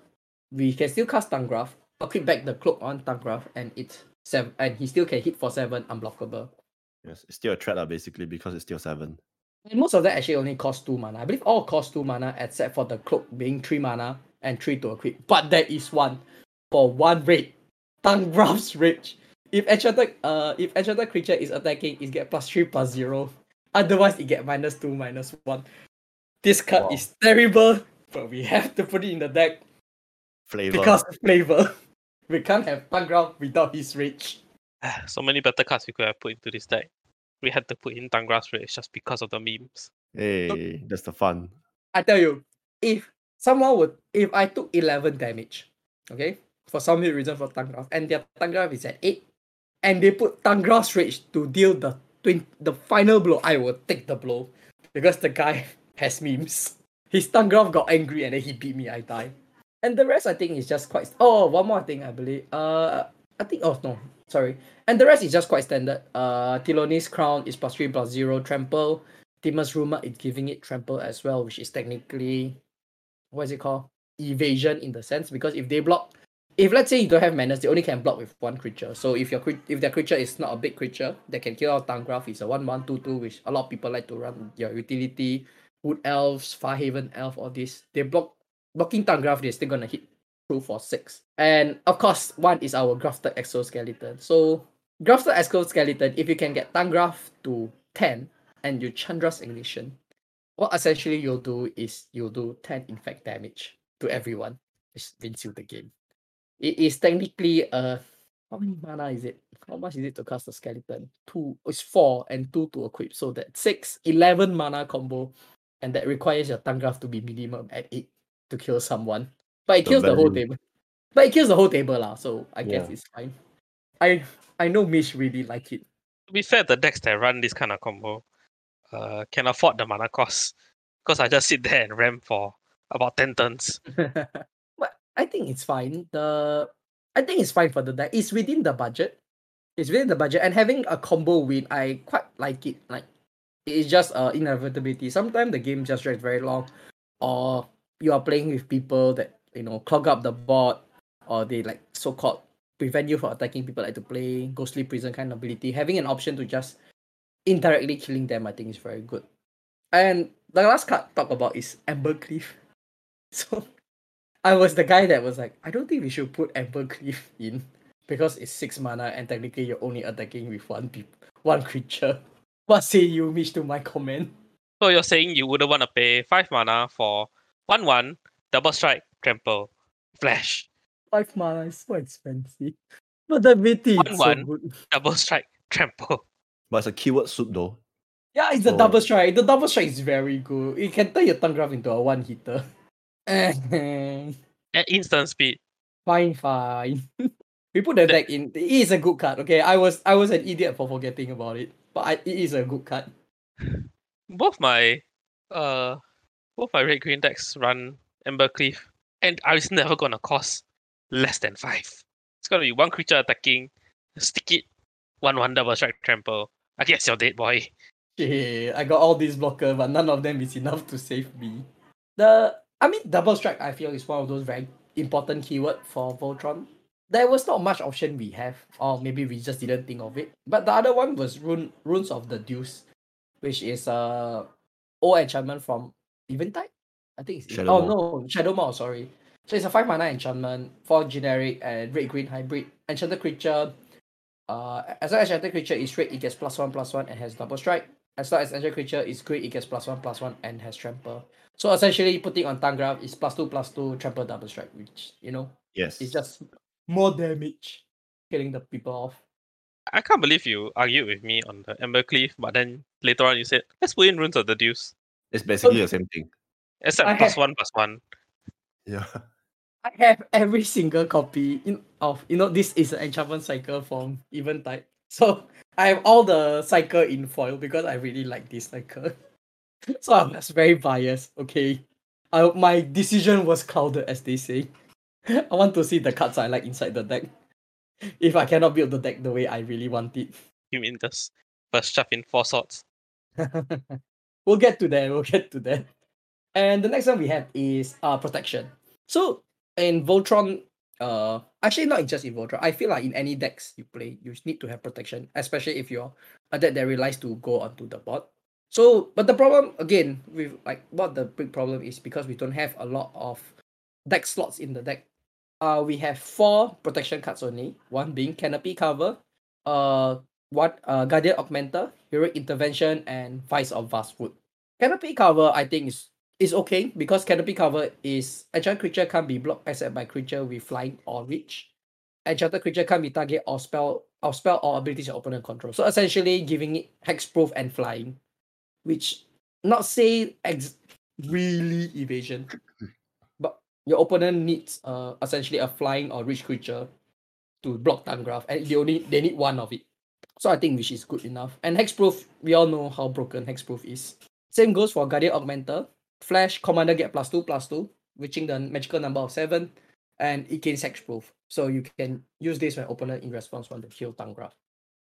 we can still cast Tahngarth, equip back the cloak on Tahngarth, and it's seven, and he still can hit for 7 unblockable.
yes, it's still a threat, lah, basically, because it's still seven.
And most of that actually only cost 2 mana. I believe all cost 2 mana except for the cloak being 3 mana and 3 to equip. But there is one for one raid. Tahngarth's Rage. If enchanted uh if enchanted creature is attacking, it get plus 3 plus 0. Otherwise it get minus 2 minus 1. This card
Wow.
is terrible, but we have to put it in the deck
Flavor.
because of flavor. We can't have Tahngarth without his rage.
so many better cards we could have put into this deck. We had to put in Tahngarth's Rage just because of the memes.
Hey, that's the fun.
I tell you, if someone would, if I took 11 damage, okay, for some weird reason for Tahngarth, and their Tahngarth is at 8, and they put Tahngarth's Rage to deal the twin, the final blow, I will take the blow. Because the guy has memes. His Tahngarth got angry and then he beat me, I die. And the rest I think is just quite oh one more thing I believe. Uh I think oh no, sorry. And the rest is just quite standard. Uh Tilonalli's Crown is plus three plus zero, trample. Temur Runemark is giving it trample as well, which is technically what is it called? Evasion in the sense because if they block, if let's say you don't have menace, they only can block with one creature. So if your if their creature is not a big creature they can kill out Tahngarth, it's a one one two two, which a lot of people like to run your utility, Wood Elves, Farhaven Elf, all this. They block blocking Tahngarth, they're still gonna hit through for six. And of course, one is our grafted exoskeleton. So grafted exoskeleton, if you can get Tahngarth to 10 and you Chandra's ignition, what essentially you'll do is you'll do 10 infect damage to everyone. Just rinse you the game. It is technically a how many mana is it? How much is it to cast a skeleton? Two it's four and two to equip. So that six, 11 mana combo. And that requires your Tahngarth to be minimum at eight to kill someone. But it
The
kills the whole table. But it kills the whole table lah, so I guess
Yeah.
it's fine. I I know Mish really like it.
To be fair, the decks that run this kind of combo uh, can afford the mana cost. Because I just sit there and ram for about 10 turns.
I think it's fine. The I think it's fine for the deck. It's within the budget. It's within the budget, and having a combo win, I quite like it. Like it's just uh inevitability. Sometimes the game just drags very long, or you are playing with people that you know clog up the board, or they like so called prevent you from attacking people like to play ghostly prison kind of ability. Having an option to just indirectly killing them, I think is very good. And the last card talk about is Embercleave. So I was the guy that was like, I don't think we should put Embercleave in because it's six mana and technically you're only attacking with one peop- one creature. What say you, Mitch, to my comment?
So you're saying you wouldn't want to pay 5 mana for 1 1, double strike, trample, flash,
Five mana is so expensive. But the ability is so
One-one.
good.
double strike, trample.
But it's a keyword soup though.
Yeah, it's a
So-
double strike. The double strike is very good. It can turn your Tahngarth into a one hitter.
At instant speed.
fine. Fine. we put the
That-
deck in. It is a good card. Okay, I was I was an idiot for forgetting about it, but I, it is a good card.
Both my uh both my red green decks run Embercleave. And I was never gonna cost less than five. It's gonna be one creature attacking, stick it, one one double strike trample. I guess you're dead boy.
Yeah, I got all these blockers, but none of them is enough to save me. The I mean double strike I feel is one of those very important keyword for Voltron. There was not much option we have, or maybe we just didn't think of it. But the other one was Rune Runes of the Deuce, which is a old enchantment from Eventide. I think it's
Shadow
oh no Shadowmoor, sorry. So it's a five mana enchantment, four generic and red green hybrid. Enchanted creature. Uh, as long as enchanted creature is red, it gets plus one plus one and has double strike. As long as enchanted creature is green, it gets plus one plus one and has trample. So essentially, putting on Tangraph is plus two plus two trample double strike, which you know
Yes.
it's just more damage, killing the people off.
I can't believe you argued with me on the Embercleave, but then later on you said, let's put in runes of the deuce.
It's basically the same thing.
Except
I
plus
have-
one plus one.
Yeah.
I have every single copy in of you know this is an enchantment cycle from Eventide. So I have all the cycle in foil because I really like this cycle. so I'm just very biased. Okay, I, my decision was clouded, as they say. I want to see the cards I like inside the deck. If I cannot build the deck the way I really want it,
You mean just first shove in four swords?
we'll get to that. We'll get to that. And the next one we have is uh protection. So in Voltron, uh actually not just in I feel like in any decks you play, you need to have protection, especially if you're a deck that relies to go onto the board. So but the problem again with like what the big problem is because we don't have a lot of deck slots in the deck. Uh we have four protection cards only, one being canopy cover, uh what uh Guardian Augmenter, Heroic Intervention, and Vines of Vastwood. Canopy cover I think is is okay because canopy cover is enchanted creature can't be blocked except by creature with flying or reach. Enchanted creature can't be target or spell or spell or abilities your opponent control. So essentially giving it hexproof and flying, which not say ex- really evasion, but your opponent needs uh essentially a flying or reach creature to block Tahngarth, and they only they need one of it. So I think which is good enough. And hexproof, we all know how broken hexproof is. Same goes for Guardian Augmenter. Flash commander get plus two plus two, reaching the magical number of seven, and it gains hexproof. So you can use this when opponent in response want to kill Tahngarth.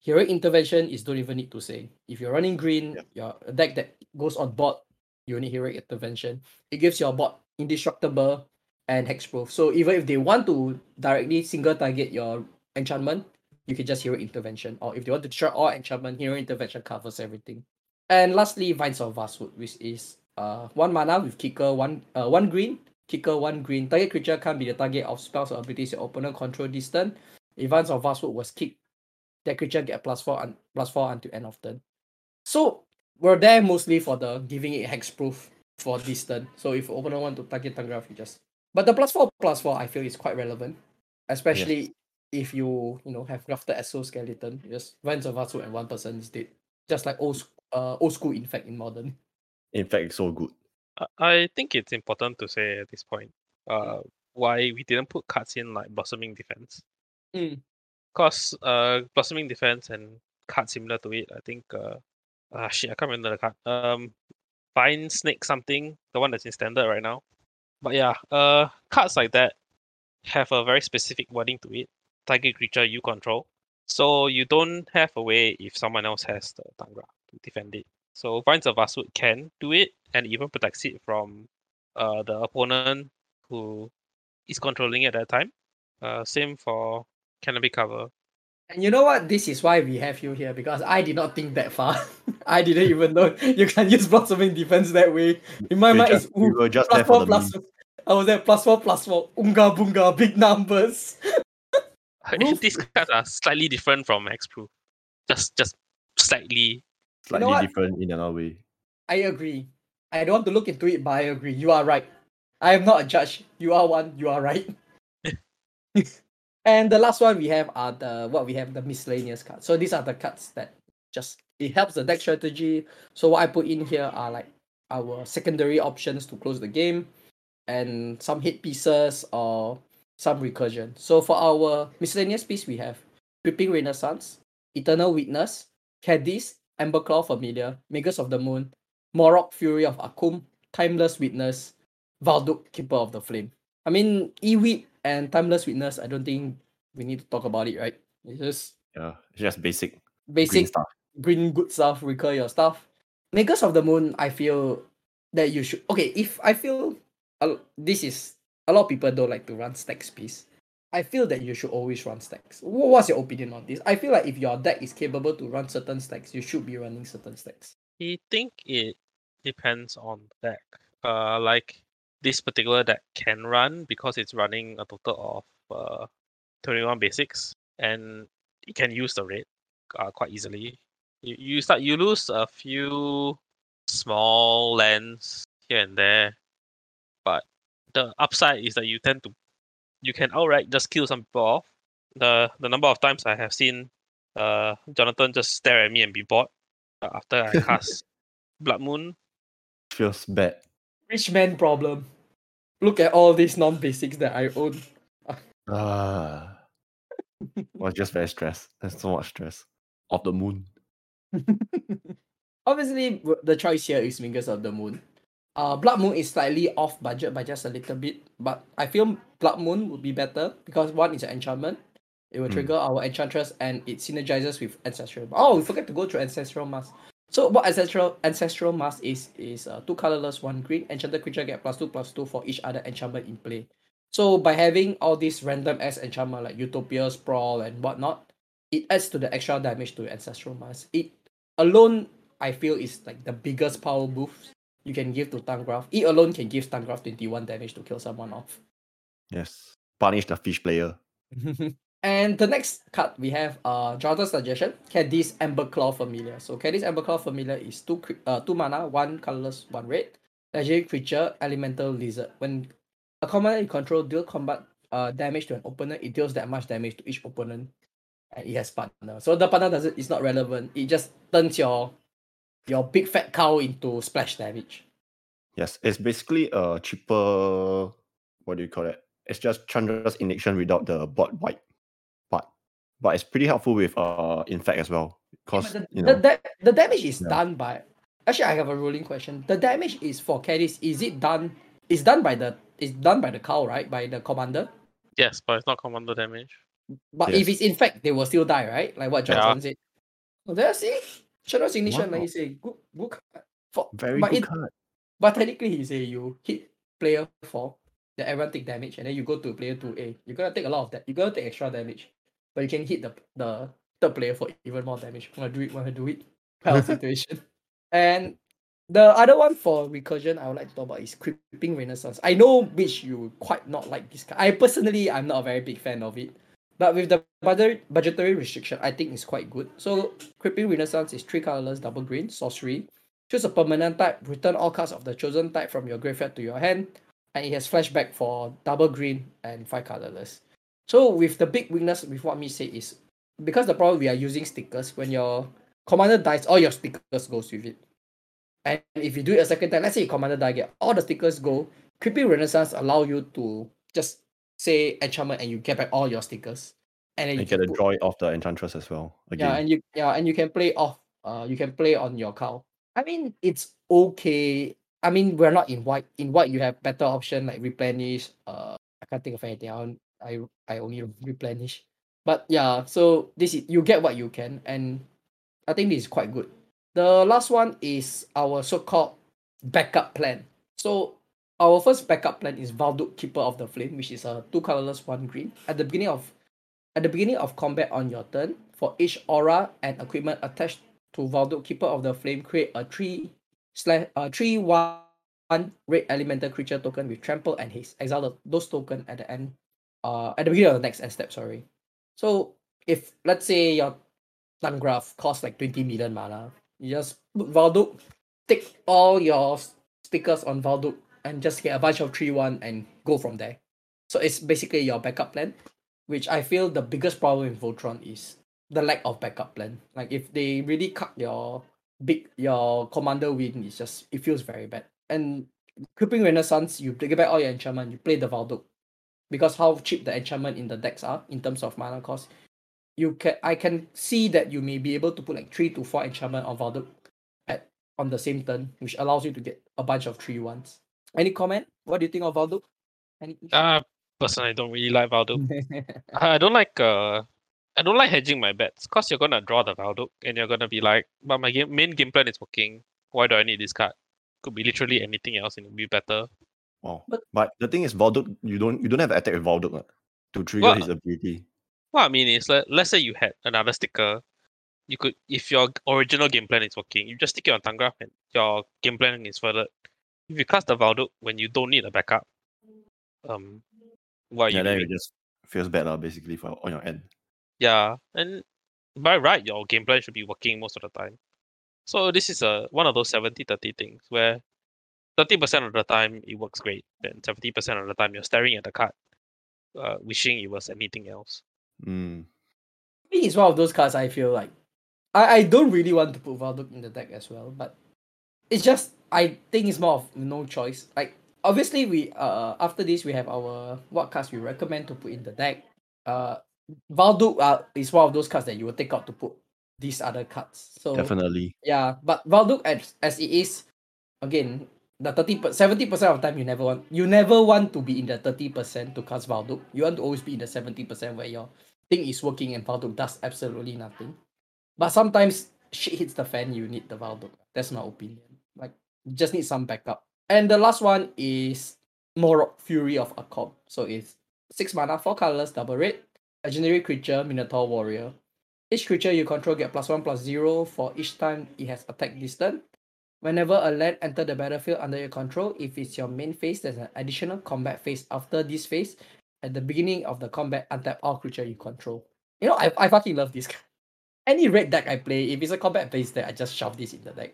Heroic intervention is don't even need to say. If you're running green,
Yeah.
you're a deck that goes on board, you need heroic intervention. It gives your board indestructible and hexproof. So even if they want to directly single target your enchantment, you can just hero intervention. Or if they want to destroy all enchantment, hero intervention covers everything. And lastly, Vines of Vastwood, which is uh one mana with kicker, one uh one green, kicker one green. Target creature can't be the target of spells or abilities your opponent control this turn. If of Vastwood was kicked, that creature get plus four un- plus four until end of turn. So we're there mostly for the giving it hexproof for this turn. So if opponent want to target Tahngarth, you just but the plus four plus four I feel is quite relevant. Especially if you you know have grafted exoskeleton, just Vines of Vastwood and one person is dead. Just like old uh old school infect in modern.
In fact, it's so good.
I- I think it's important to say at this point uh, why we didn't put cards in like Blossoming Defense.
Mm.
Because uh, Blossoming Defense and cards similar to it, I think. Uh, ah, shit, I can't remember the card. Um, Vine Snake something, the one that's in standard right now. But yeah, uh, cards like that have a very specific wording to it. Target creature you control. So you don't have a way if someone else has the Tahngarth to defend it. So Vines of Vastwood can do it and even protects it from uh, the opponent who is controlling it at that time. Uh, same for Canopy Cover.
And you know what? This is why we have you here because I did not think that far. I didn't even know you can use blossoming defense that way. In my
We
mind,
just,
it's ooh,
were just
plus
there for
four
the
plus.
meme.
I was there plus four plus four. Unga bunga, big numbers. Roof-
These cards are slightly different from Hexproof. Just just slightly.
Slightly
what?
different in another way.
I agree. I don't want to look into it, but I agree. You are right. I am not a judge. You are one. You are right. and the last one we have are the what we have the miscellaneous cards. So these are the cards that just it helps the deck strategy. So what I put in here are like our secondary options to close the game, and some hit pieces or some recursion. So for our miscellaneous piece, we have Creeping Renaissance, Eternal Witness, Kediss, Emberclaw Familiar, Magus of the Moon, Moraug Fury of Akoum, Timeless Witness, Valduk Keeper of the Flame. I mean, Ewit and Timeless Witness, I don't think we need to talk about it, right? It's just
Yeah, it's just basic green
basic
stuff.
green good stuff, recur your stuff. Magus of the Moon, I feel that you should. Okay, if I feel a, this is a lot of people don't like to run stacks piece. I feel that you should always run stacks. What's your opinion on this? I feel like if your deck is capable to run certain stacks, you should be running certain stacks.
I think it depends on the deck. Uh, like this particular deck can run because it's running a total of uh, 21 basics and it can use the rate uh, quite easily. You, you start you lose a few small lands here and there, but the upside is that you tend to you can outright just kill some people off. The the number of times I have seen uh Jonathan just stare at me and be bored uh, after I cast Blood Moon.
Feels bad.
Rich man problem. Look at all these non-basics that I own.
Ah, was just very stressed. There's so much stress. Of the moon.
Obviously, the choice here is Fingers of the Moon. Uh, Blood Moon is slightly off budget by just a little bit, but I feel Blood Moon would be better because one is an enchantment. It will
Mm.
trigger our enchantress and it synergizes with ancestral. Oh, we forget to go through ancestral mask. So what ancestral ancestral mask is is uh, two colorless, one green. Enchanted creature get plus two plus two for each other enchantment in play. So by having all these random S enchantment like Utopia, Sprawl, and whatnot, it adds to the extra damage to ancestral mask. It alone I feel is like the biggest power boost you can give to Tahngarth. It alone can give Tangraph 21 damage to kill someone off.
Yes. Punish the fish player.
and the next card we have uh Jonathan's suggestion, Kediss Emberclaw Familiar. So Kediss Emberclaw Familiar is two uh two mana, one colorless, one red. Legendary creature, elemental lizard. When a commander you control deal combat uh damage to an opponent, it deals that much damage to each opponent. And it has partner. So the partner doesn't it's not relevant. It just turns your your big fat cow into splash damage.
Yes, it's basically a cheaper. What do you call it? It's just Chandra's Ignition without the bot white part. But it's pretty helpful with uh infect as well. Because
but the,
you
the,
know
da- the damage is
Yeah.
done by actually I have a ruling question. The damage is for Kediss. Is it done it's done by the it's done by the cow, right? By the commander.
Yes, but it's not commander damage.
But if it's infect, they will still die, right? Like what
Yeah.
Johnson said. Oh, there see? Shadow's ignition, like
Wow.
you say, good good card. For,
very
but
good
it,
card.
but technically you say you hit player four, then everyone take damage, and then you go to player two eh, A. You're gonna take a lot of that. You're gonna take extra damage. But you can hit the the third player for even more damage. Wanna do it, wanna do it. Kind of situation. And the other one for recursion I would like to talk about is Creeping Renaissance. I know which you quite not like this card. I personally I'm not a very big fan of it. But with the budget budgetary restriction, I think it's quite good. So Creeping Renaissance is three colorless, double green, sorcery. Choose a permanent type, return all cards of the chosen type from your graveyard to your hand, and it has flashback for double green and five colorless. So with the big weakness with what me say is because the problem we are using stickers, when your commander dies, all your stickers goes with it. And if you do it a second time, let's say your commander die, get all the stickers go. Creeping Renaissance allow you to just say enchantment and you get back all your stickers. And then
And
you
get a joy of the enchantress as well. Again.
yeah, and you yeah, and you can play off. Uh, you can play on your cow. I mean, it's okay. I mean, we're not in white. In white, you have better option like replenish. Uh, I can't think of anything. I I I only replenish. But yeah, so this is you get what you can, and I think this is quite good. The last one is our so-called backup plan. So our first backup plan is Valduk Keeper of the Flame, which is a two colorless, one green. At the beginning of at the beginning of combat on your turn, for each aura and equipment attached to Valduk Keeper of the Flame, create a three slash uh three one red elemental creature token with trample and haste. Exile those token at the end. Uh at the beginning of the next end step, sorry. So if let's say your Tahngarth costs like 20 million mana, you just put Valduk, take all your stickers on Valduk and just get a bunch of 3-1 and go from there. So it's basically your backup plan which I feel the biggest problem in Voltron is the lack of backup plan. Like if they really cut your big your commander win, it's just it feels very bad. And Creeping Renaissance, you take back all your enchantment, you play the Valduk. Because how cheap the enchantment in the decks are in terms of mana cost. You can I can see that you may be able to put like three to four enchantment on Valduk at on the same turn, which allows you to get a bunch of three ones. Any comment? What do you think of Valduk? Any
Uh personally I don't really like Valduk. I don't like uh I don't like hedging my bets because you're gonna draw the Valduk and you're gonna be like, but my game main game plan is working. Why do I need this card? Could be literally anything else and it'll be better.
Wow.
But-
But, the thing is, Valduk, you don't you don't have to attack with Valduk uh, to trigger
Well,
his ability.
What I mean is, let, let's say you had another sticker, you could, if your original game plan is working, you just stick it on Tahngarth and your game plan is furthered. If you cast the Valduk when you don't need a backup, um, what are
Yeah,
you
then
doing?
it just feels bad, uh, basically, for on your end.
Yeah, and by right, your game plan should be working most of the time. So this is a one of those 70-30 things where 30% of the time it works great, and 70% of the time you're staring at the card, uh, wishing it was anything else.
Mm.
It's one of those cards I feel like I, I don't really want to put Valduk in the deck as well, but it's just I think it's more of no choice. Like obviously we uh after this we have our what cards we recommend to put in the deck. Uh Valduk uh, is one of those cards that you will take out to put these other cards. So
Definitely.
yeah, but Valduk as as it is, again, the thirty per seventy percent of the time you never want you never want to be in the thirty percent to cast Valduk. You want to always be in the seventy percent where your thing is working and Valduk does absolutely nothing. But sometimes shit hits the fan, you need the Valduk. That's my opinion. Like just need some backup. And the last one is Moraug Fury of Akoum. So it's six mana, four colors, double red, legendary creature, Minotaur Warrior. Each creature you control get plus one plus zero for each time it has attack distance. Whenever a land enter the battlefield under your control, if it's your main phase, there's an additional combat phase after this phase. At the beginning of the combat, untap all creature you control. You know, I, I fucking love this card. Any red deck I play, if it's a combat phase deck, I just shove this in the deck.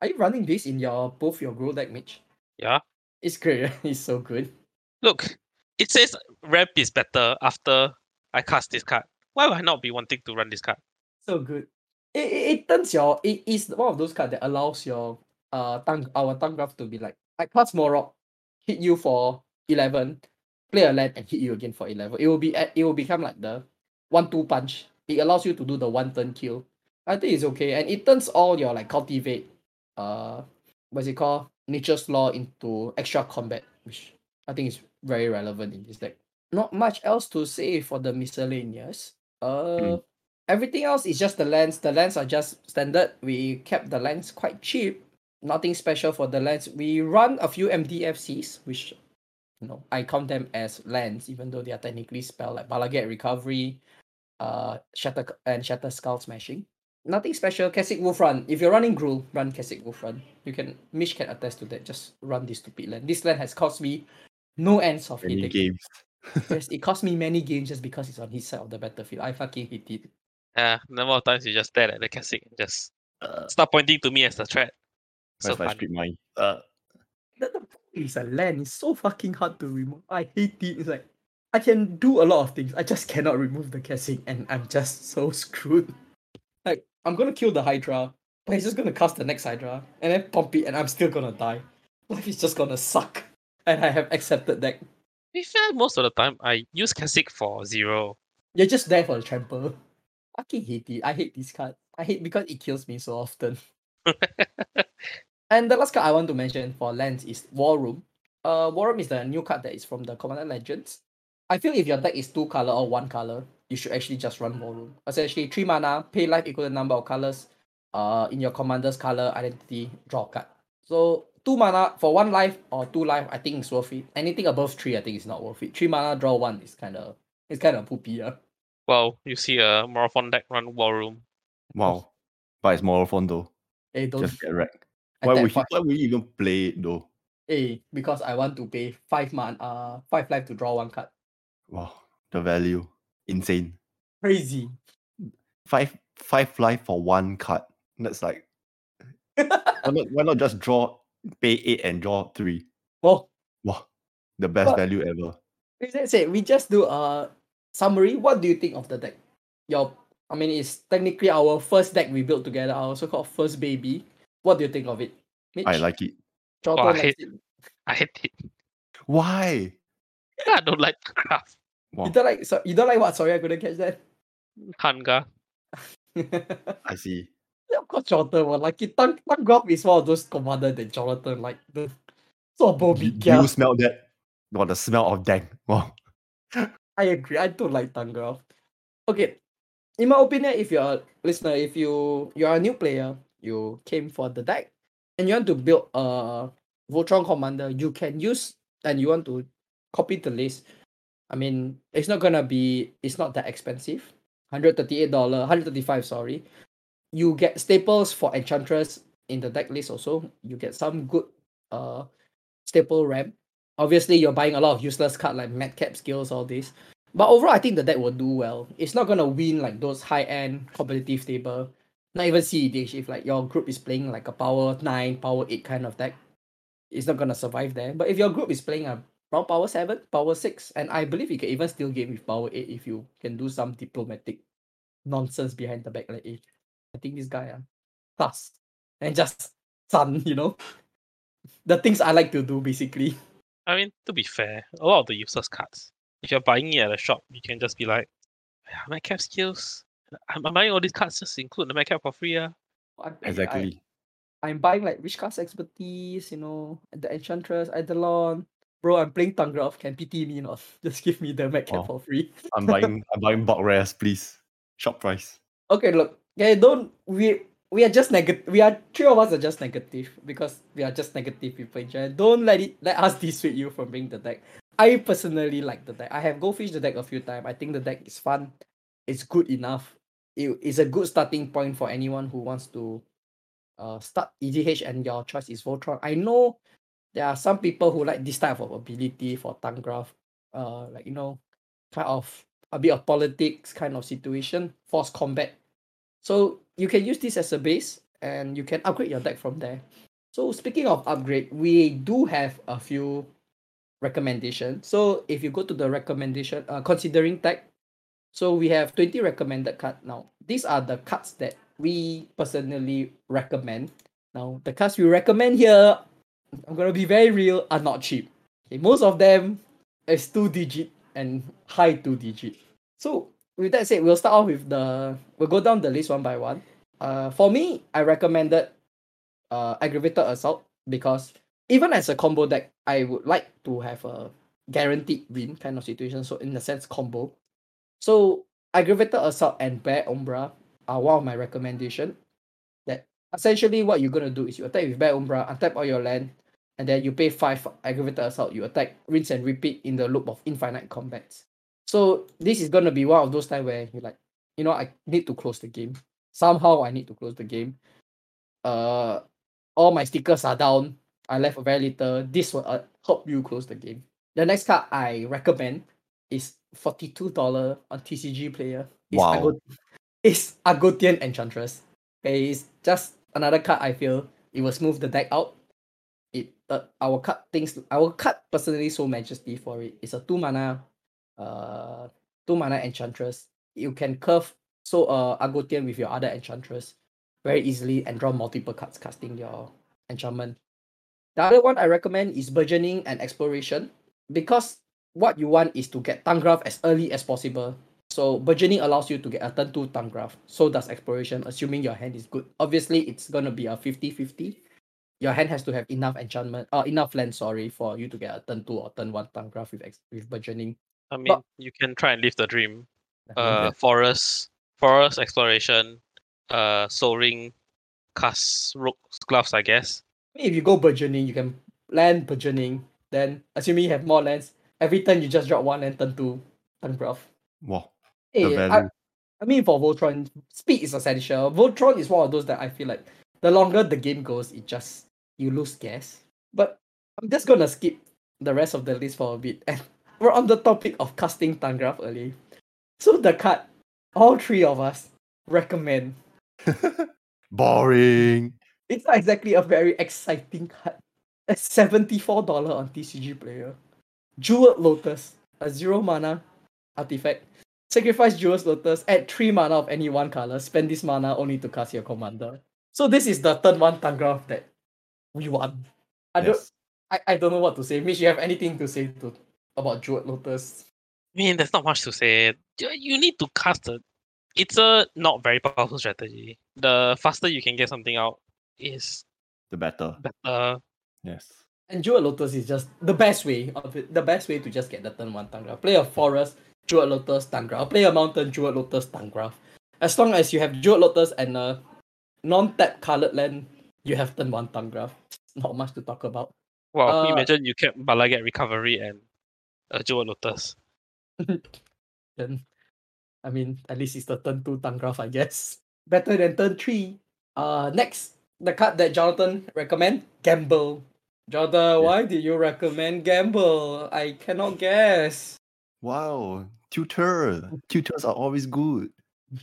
Are you running this in your both your Gruul deck, Mitch?
Yeah.
It's great. It's so good.
Look, it says ramp is better after I cast this card. Why would I not be wanting to run this card?
So good. It, it, it turns your it is one of those cards that allows your uh tongue our Tahngarth to be like I cast Moraug, hit you for eleven, play a land and hit you again for eleven. It will be at it will become like the one two punch. It allows you to do the one turn kill. I think it's okay. And it turns all your like cultivate uh what's it called? Nature's lore into extra combat, which I think is very relevant in this deck. Not much else to say for the miscellaneous. Uh everything else is just the lens. The lens are just standard. We kept the lens quite cheap. Nothing special for the lens. We run a few MDFCs, which you know I count them as lands, even though they are technically spelled like Bala Ged Recovery, uh, Shatter and Shatterskull Smashing. Nothing special. Kessig Wolf Run. If you're running Gruul, run Kessig Wolf Run. You can Mish can attest to that. Just run this stupid land. This land has cost me no ends of
Many
hitting.
games.
yes, it cost me many games just because it's on his side of the battlefield. I fucking hate it.
Yeah, number of times you just stare at the Kessig and just
Uh,
start pointing to me as the threat. So
that's my
fun.
street mine. Uh,
the, the problem is a land. It's so fucking hard to remove. I hate it. It's like I can do a lot of things. I just cannot remove the Kessig, and I'm just so screwed. I'm gonna kill the Hydra, but he's just gonna cast the next Hydra and then pump it, and I'm still gonna die. Life is just gonna suck. And I have accepted that.
To be fair, most of the time I use Kessig for zero.
You're just there for the trample. I fucking hate it. I hate this card. I hate because it kills me so often. And the last card I want to mention for lands is War Room. Uh, War Room is the new card that is from the Commander Legends. I feel if your deck is two color or one color, you should actually just run War Room. Essentially, three mana, pay life equal to number of colors. Uh, in your commander's color identity, draw a card. So two mana for one life or two life, I think it's worth it. Anything above three, I think is not worth it. Three mana, draw one is kind of it's kind of poopy. Yeah.
Well, you see a Marathon deck run War Room.
wow. But it's more fun though.
Hey, don't
Just get wrecked. Why
attack
would, he, why would you even play it though?
Hey, because I want to pay five man, uh, five life to draw one card.
Wow. The value. Insane.
Crazy.
Five five life for one card. That's like why not, why not just draw pay eight and draw three?
well,
Wow. The best
But-
value ever.
That's it. We just do a summary. What do you think of the deck? Your I mean, it's technically our first deck we built together, our so-called first baby. What do you think of it? Mitch?
I like it.
Jordan
Oh, I hate-
it.
I hate it.
Why?
I don't like the craft.
Wow,
You don't like so you don't like what? Sorry, I couldn't catch that.
Hanga.
I see.
Yeah, of course, Jonathan will like it. Tang Tahngarth is one of those commander that Jonathan like the so
Do,
Bobby.
do you smell that? What the smell of dank? Wow.
I agree. I don't like Tahngarth. Okay. In my opinion, if you're a listener, if you you're a new player, you came for the deck and you want to build a Voltron commander, you can use and you want to copy the list. I mean, it's not gonna be it's not that expensive. $138, 135 sorry. You get staples for Enchantress in the deck list also. You get some good uh staple ramp. Obviously you're buying a lot of useless card like Madcap skills, all this. But overall I think the deck will do well. It's not gonna win like those high end competitive table. Not even CEDH if like your group is playing like a power nine, power eight kind of deck. It's not gonna survive there. But if your group is playing a around power seven, power six, and I believe you can even still game with power eight if you can do some diplomatic nonsense behind the back like eh, I think this guy ah class and just sun, you know. The things I like to do basically.
I mean, to be fair, a lot of the useless cards, if you're buying it at a shop, you can just be like, yeah, Madcap skills. I'm, I'm buying all these cards just include the cap for free. ah."
I- I-
Exactly.
I'm buying like Rishkar's Expertise, you know, the Enchantress, Eidolon. Bro, I'm playing Tahngarth. Can pity me not? Just give me the Cap
Wow.
for free.
I'm buying I'm buying bulk rares, please. Shop price.
Okay, look. Okay, don't we we are just negative. We are three of us are just negative because we are just negative people in general. Don't let it let us dissuade you from bringing the deck. I personally like the deck. I have go fish the deck a few times. I think the deck is fun. It's good enough. It is a good starting point for anyone who wants to uh start EDH and your choice is Voltron. I know there are some people who like this type of ability for Tahngarth. Uh like you know, kind of a bit of politics kind of situation, force combat. So you can use this as a base and you can upgrade your deck from there. So speaking of upgrade, we do have a few recommendations. So if you go to the recommendation, uh, considering tech, so we have 20 recommended card now. These are the cards that we personally recommend. Now the cards we recommend here, I'm gonna be very real, are not cheap. Okay, most of them is two digit and high two digit. So with that said, we'll start off with the we'll go down the list one by one. Uh, for me, I recommended uh aggravated assault because even as a combo deck, I would like to have a guaranteed win kind of situation. So in a sense, combo. So aggravated assault and bear umbra are one of my recommendation. That essentially what you're gonna do is you attack with bear umbra, untap all your land, and then you pay five for aggravated assault. You attack, rinse and repeat in the loop of infinite combats. So this is gonna be one of those times where you're like, you know, I need to close the game. Somehow I need to close the game. Uh, all my stickers are down. I left a very little. This will uh, help you close the game. The next card I recommend is forty-two dollar on TCG player. It's
Wow.
Agot- it's Argothian Enchantress. It's just another card I feel it will smooth the deck out. Uh, our cut things I will cut personally so majesty for it. It's a two mana uh two mana enchantress. You can curve so uh Argothian with your other enchantress very easily and draw multiple cards casting your enchantment. The other one I recommend is burgeoning and exploration because what you want is to get Tahngarth as early as possible. So burgeoning allows you to get a turn 2 Tahngarth. So does exploration, assuming your hand is good. Obviously, it's gonna be a 50-50. Your hand has to have enough enchantment, uh, enough land, sorry, for you to get a turn 2 or turn 1 Tahngarth with ex- with burgeoning.
I mean, you can try and live the dream.
Definitely.
Uh, forest, forest exploration, uh, Sol Ring, cast rogue's gloves, I guess.
if you go burgeoning, you can land burgeoning. Then, assuming you have more lands, every turn you just drop one and turn two Tahngarth.
Wow.
Hey,
The
I,
value.
I mean, for Voltron, speed is essential. Voltron is one of those that I feel like the longer the game goes, it just you lose gas. But I'm just gonna skip the rest of the list for a bit, and we're on the topic of casting Tahngarth early. So the card, all three of us recommend.
Boring.
It's not exactly a very exciting card. A seventy-four dollar on TCG player. Jeweled Lotus, a zero mana artifact. Sacrifice Jewel's Lotus, add 3 mana of any one color, spend this mana only to cast your commander. So this is the turn 1 Tahngarth that we want. I don't I, I don't know what to say. Mitch, you have anything to say to about Jewel Lotus?
I mean, there's not much to say. You- You need to cast the. It's a not very powerful strategy. The faster you can get something out is
The better.
better.
Yes.
And Jewel Lotus is just the best way of it, the best way to just get the turn 1 Tahngarth. Play a forest, Jewel Lotus, Tahngarth. Play a mountain, Jewel Lotus, Tahngarth. As long as you have Jewel Lotus and a non-tap colored land, you have turn 1 Tahngarth. Not much to talk about.
Wow, can you
Uh,
imagine you kept Bala Ged Recovery and uh, Jewel Lotus.
then I mean at least it's the turn two Tahngarth, I guess. Better than turn three. Uh next, the card that Jonathan recommend, Gamble. Jonathan,
Yeah.
why did you recommend Gamble? I cannot guess.
Wow. Tutor. Tutors are always good.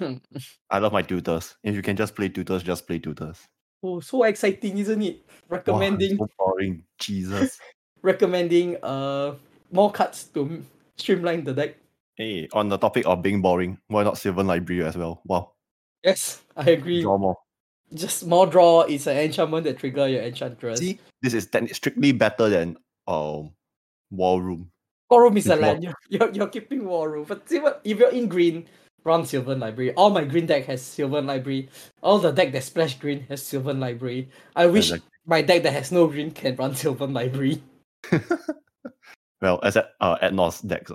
I love my tutors. If you can just play tutors, just play tutors.
Oh, so exciting, isn't it?
Wow,
Recommending
so boring. Jesus.
recommending uh more cards to streamline the deck.
hey, on the topic of being boring, why not Sylvan Library as well? Wow.
Yes, I agree.
Draw more.
Just more draw is an enchantment that trigger your enchantress.
See, this is strictly better than um War Room.
War Room is a land. You're, you're, you're keeping War Room. But see what if you're in green, run Sylvan Library. All my green deck has Sylvan Library. All the deck that splash green has Sylvan Library. I wish
Exactly.
my deck that has no green can run Sylvan Library.
Well, except uh Ad Naus decks.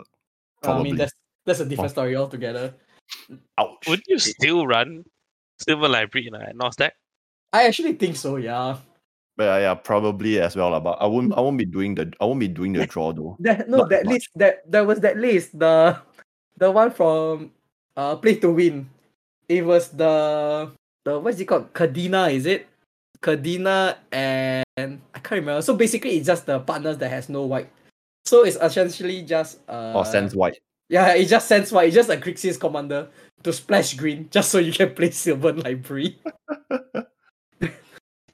I mean that's that's a different
Oh.
story altogether.
Ouch.
Would you still run Sylvan Library in a NOS deck?
I actually think so, yeah.
But yeah, yeah, probably as well. But I won't I won't be doing the I won't be doing the draw though.
That no,
Not
that
much.
list that there was that list, the the one from uh Play to Win. It was the the what's it called? Kadena, is it? Kadena and I can't remember. So basically it's just the partners that has no white. So it's essentially just uh
or sense white.
Yeah, it just sends white. It's just a Grixis commander to splash green just so you can play Sylvan Library. it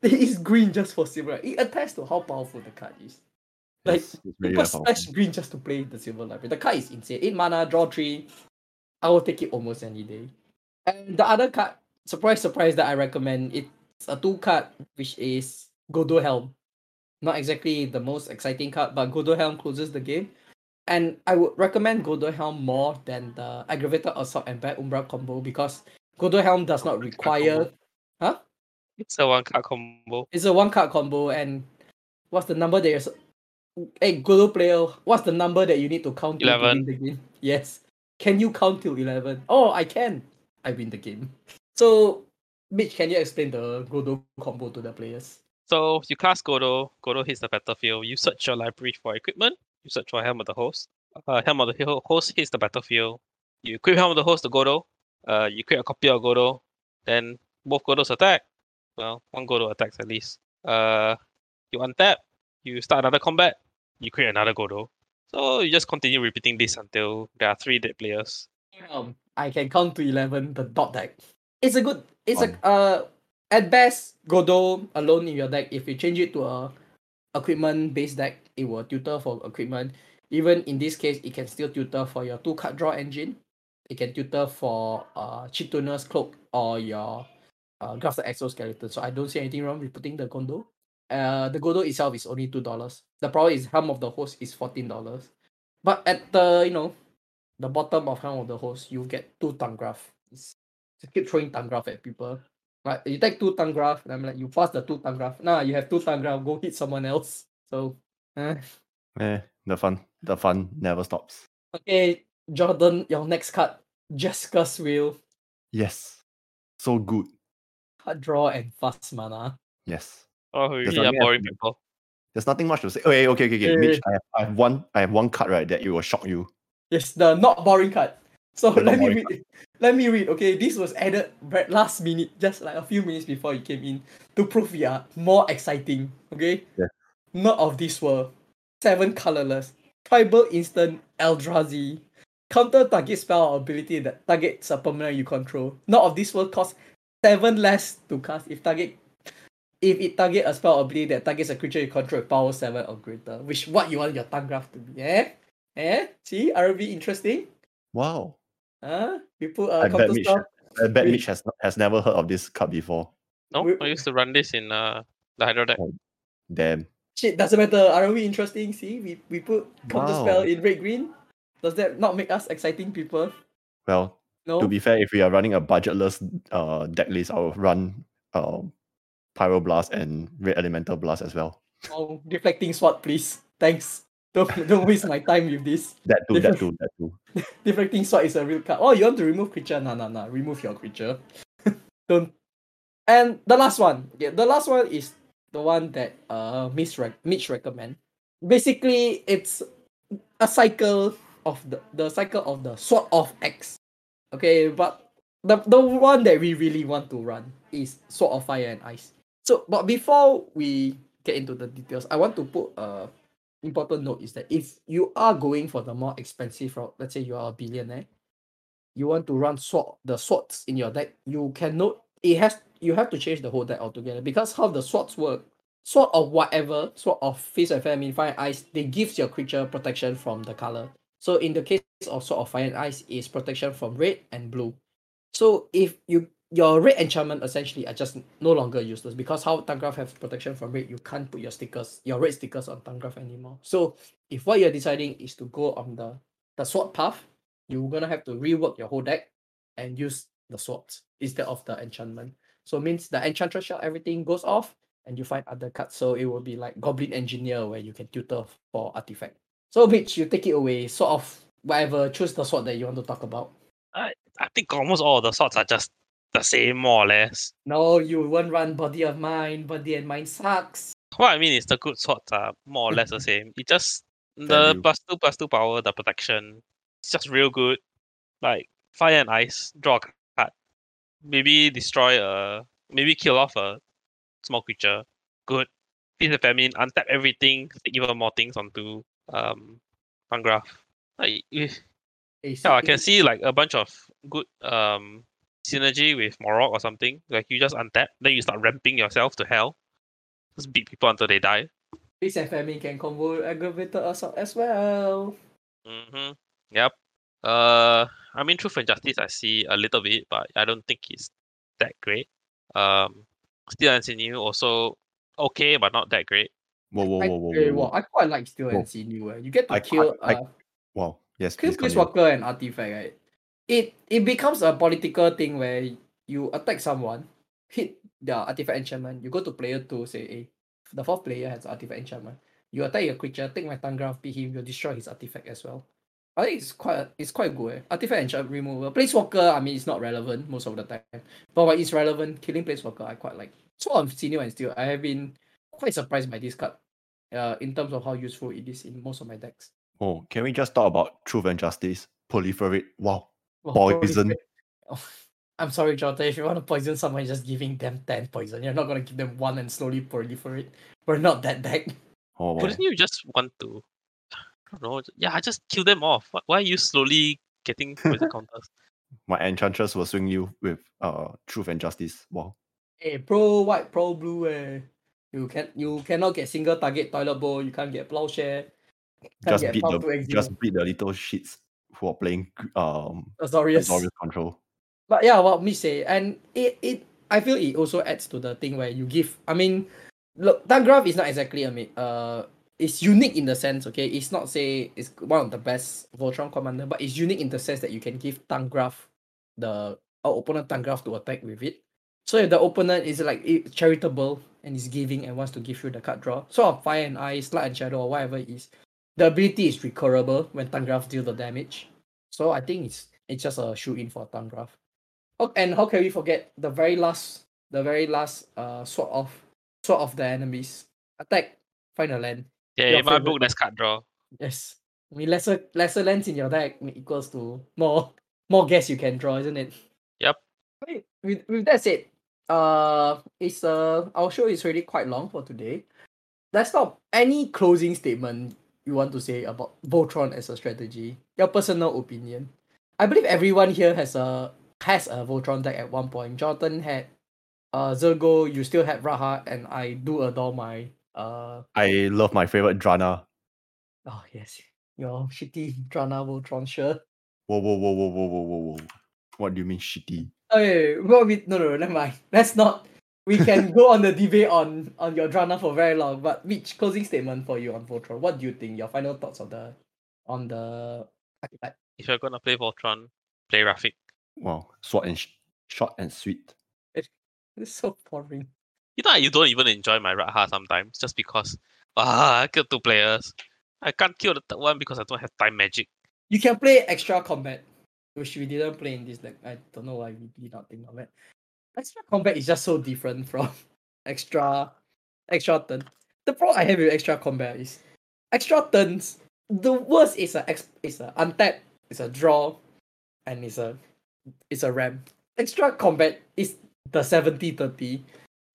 is green just for silver. It attests to how powerful the card is. Like
Yes, it's really
people green just to play the Sylvan Library. The card is insane. Eight mana, draw three. I will take it almost any day. And the other card, surprise, surprise, that I recommend, it's a two card which is Godo Helm. Not exactly the most exciting card, but Godo Helm closes the game. And I would recommend Godo Helm more than the Aggravated Assault and Bear Umbra combo because Godo Helm does not require. Huh?
It's a one card combo.
It's a one card combo, and what's the number that you're. Hey, Godo player, what's the number that you need to count to to win the game? Yes. Can you count till 11? Oh, I can. I win the game. So, Mitch, can you explain the Godo combo to the players?
So you cast Godo, Godo hits the battlefield. You search your library for equipment. You search for Helm of the Host. Uh, Helm of the Ho- Host hits the battlefield. You equip Helm of the Host to Godo. Uh, you create a copy of Godo. Then both Godos attack. Well, one Godo attacks at least. Uh, you untap. You start another combat. You create another Godo. So you just continue repeating this until there are three dead players.
Um, I can count to 11, the dot deck. It's a good, it's
Fun.
a, uh, at best, Godo alone in your deck. If you change it to a equipment based deck, it will tutor for equipment. Even in this case, it can still tutor for your two card draw engine. It can tutor for uh chip tuner's cloak or your uh grafted exoskeleton. So I don't see anything wrong with putting the Godo. Uh the Godo itself is only two dollars. The problem is Helm of the Host is fourteen dollars. But at the you know the bottom of Helm of the Host, you get two Tahngarth. It's, just keep throwing Tahngarth at people. Right, you take two Tahngarth, and I'm like, you pass the two Tahngarth. Nah, you have two Tahngarth, go hit someone else. So, eh.
Eh, the fun, the fun never stops.
okay, Jordan, your next card, Jeska's Will,
Yes, so good.
card draw and fast mana.
Yes,
Oh, we
There's
really are
nothing
boring
to-
people.
there's nothing much to say. Okay, okay, okay, okay.
Eh.
Mitch, I have, I have one, I have one card right that it will shock you.
Yes, the not boring card. So
The
let me
boring
read. Let me read. Okay, this was added right last minute, just like a few minutes before you came in, to prove we are more exciting. Okay.
Yeah.
Not of this world. Seven colorless. Tribal instant Eldrazi. Counter target spell or ability that targets a permanent you control. Not of this world costs seven less to cast if target if it target a spell or ability that targets a creature you control with power seven or greater. Which what you want your Tahngarth to be, eh? Eh? See? RB interesting?
Wow,
Huh? You put uh,
I bet
counter
Mitch,
spell.
I bet Mitch has has never heard of this card before.
No,
We-
I used to run this in uh the Hydro deck.
Oh. Damn.
Shit, doesn't matter. Aren't we interesting? See, we, we put counter spell in red green. Does that not make us exciting people?
Well,
No.
to be fair, if we are running a budgetless uh deck list, I'll run um Pyroblast and Red Elemental Blast as well.
Oh, Deflecting Swat, please. Thanks. Don't don't waste my time with this.
That too, that too, that too.
Deflecting Swat is a real card. Oh, you want to remove creature? Nah, nah, nah. Remove your creature. don't. And the last one. Yeah, the last one is the one that uh Mitch, rec- Mitch recommend. Basically, it's a cycle of the the cycle of the sword of X. Okay, but the the one that we really want to run is sword of fire and ice. So, but before we get into the details, I want to put a important note is that if you are going for the more expensive route, let's say you are a billionaire, you want to run sword the swords in your deck, you cannot it has you have to change the whole deck altogether because how the swords work, sword of whatever, sword of face famine, fire and ice, they gives your creature protection from the color. So in the case of sword of fire and ice, is protection from red and blue. So if you your red enchantment essentially are just no longer useless because how Tahngarth have protection from red, you can't put your stickers, your red stickers on Tahngarth anymore. So if what you're deciding is to go on the the sword path, you're gonna have to rework your whole deck and use the swords instead of the enchantment. So means the enchantress shell everything goes off and you find other cards. So it will be like Goblin Engineer where you can tutor for artifact. So which you take it away, sort of whatever, choose the sword that you want to talk about.
I think almost all the swords are just the same more or less.
No, you won't run body of mine. Body and Mind sucks.
What I mean is the good swords are more or less the same. It just the
Value.
plus two plus two power, the protection, it's just real good. Like fire and ice, draw a card. Maybe destroy a maybe kill off a small creature. Good. Feast the famine, untap everything, take even more things onto um Tahngarth. Like if
Hey,
yeah, I can see like a bunch of good um synergy with Moraug or something. Like you just untap, then you start ramping yourself to hell. Just beat people until they die.
Feast and famine can combo aggravated assault as well.
Mm-hmm. Yep. Uh, I mean, Truth and Justice, I see a little bit, but I don't think it's that great. Um, Steel and Sinew also okay, but not that great.
Whoa, whoa,
I,
whoa, whoa,
eh,
whoa,
well,
whoa.
I quite like Steel
Whoa.
and Sinew. eh. You get to
I-
kill
I-
uh,
Wow. Yes,
kill
please continue.
Planeswalker and Artifact, right? It it becomes a political thing where you attack someone, hit the artifact enchantment, you go to player two, say, hey, the fourth player has artifact enchantment. You attack your creature, take my Tahngarth, beat him, you destroy his artifact as well. I think it's quite it's quite good. Eh? Artifact enchantment removal. Planeswalker, I mean it's not relevant most of the time. But when it's relevant, killing Planeswalker I quite like. So on Senior and still I have been quite surprised by this card. Uh, in terms of how useful it is in most of my decks.
Oh, can we just talk about truth and justice? Proliferate. Wow.
Well,
Poison.
Oh, I'm sorry, Jota. If you want to poison someone, just giving them 10 poison. You're not going to give them one and slowly proliferate. We're not that deck.
Oh, wow.
Wouldn't you just want to? I don't know. Yeah, I just kill them off. Why- Why are you slowly getting poison counters?
My enchantress will swing you with uh truth and justice. Wow.
Hey, pro white, pro blue. Eh. You can you cannot get single target toilet bowl. You can't get plowshare. Can't
Just
get
beat the just beat the little shits who are playing um
Azorius.
Azorius control.
But yeah, what me say, and it, it I feel it also adds to the thing where you give. I mean, look, Tahngarth is not exactly a uh, it's unique in the sense. Okay, it's not say it's one of the best Voltron commander, but it's unique in the sense that you can give Tahngarth the our opponent Tahngarth to attack with it. So if the opponent is like charitable and is giving and wants to give you the card draw, sort of fire and ice, light and shadow, or whatever it is, the ability is recurable when Tahngarth deal the damage. So I think it's it's just a shoe in for Tahngarth. Oh, and how can we forget the very last, the very last uh sort of sort of the enemies attack, find a land.
Yeah,
Your
in my book, that's card draw.
Yes, I mean lesser lesser lands in your deck equals to more more guess you can draw, isn't it?
Yep.
Wait, with with that said, uh, it's uh our show is already quite long for today. Let's stop. Any closing statement you want to say about Voltron as a strategy? Your personal opinion. I believe everyone here has a has a Voltron deck at one point. Jonathan had uh Zurgo, you still had Radha, and I do adore my uh
I love my favorite Drana.
oh yes, your shitty Drana Voltron sure.
Whoa, whoa, whoa, whoa, whoa, whoa, whoa, whoa. What do you mean shitty?
Okay, well, we, no, no, never mind. Let's not. We can go on the debate on on your drama for very long. But which closing statement for you on Voltron? What do you think? Your final thoughts on the on the archetype?
If you're gonna play Voltron, play Rafiq.
Wow, short and sh- short and sweet.
It's so boring.
You know, you don't even enjoy my Radha sometimes just because ah, I killed two players. I can't kill the third one because I don't have time magic.
You can play extra combat, which we didn't play in this deck. I don't know why we did not think of it. Extra combat is just so different from extra extra turn. The problem I have with extra combat is extra turns. The worst is a is a untap, it's a draw, and it's a it's a ram. Extra combat is the 70-30.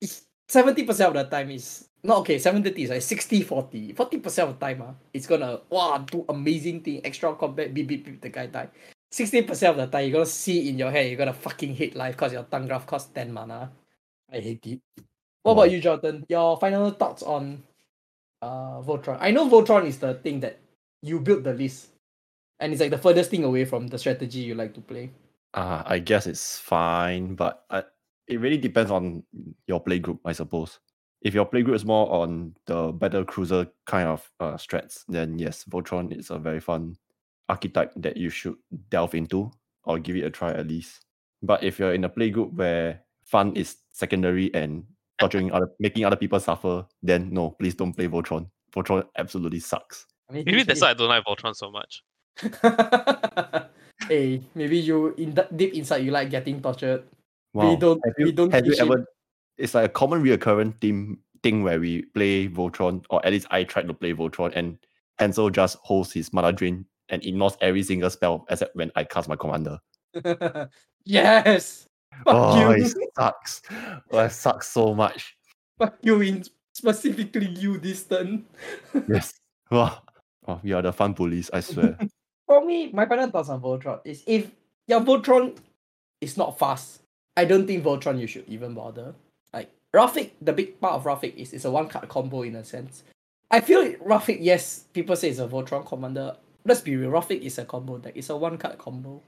It's 70% of the time is not okay, 70 is like 60 40. 40% of the time, uh, it's gonna wow do amazing thing, extra combat, beep beep beep the guy die. 60% of the time you're gonna see in your head, you're gonna fucking hate life because your Tahngarth costs 10 mana. I hate it. What
Wow.
about you, Jonathan? Your final thoughts on uh Voltron? I know Voltron is the thing that you built the list. And it's like the furthest thing away from the strategy you like to play.
Uh, I guess it's fine, but I, it really depends on your play group, I suppose. If your play group is more on the battle cruiser kind of uh, strats, then yes, Voltron is a very fun archetype that you should delve into or give it a try at least. But if you're in a play group where fun is secondary and torturing other, making other people suffer, then no, please don't play Voltron. Voltron absolutely sucks.
I mean,
Maybe that's why I don't like Voltron so much.
hey, maybe you in the, deep inside you like getting tortured.
Wow.
We don't
have
we don't
have you
teach it.
ever it's like a common reoccurring theme thing where we play Voltron, or at least I tried to play Voltron, and Hansel just holds his mana drain and ignores every single spell except when I cast my commander.
yes. Fuck
oh,
you.
it sucks. Oh, it sucks so much.
Fuck you in specifically you this turn.
Yes. Wow. Oh, we are the fun police, I swear.
For me, my final thoughts on Voltron is if your Voltron is not fast, I don't think Voltron you should even bother. Like Rafiq, the big part of Rafiq is it's a one card combo in a sense. I feel Rafiq, yes, people say it's a Voltron commander. Let's be real, Rafiq is a combo deck. It's a one card combo.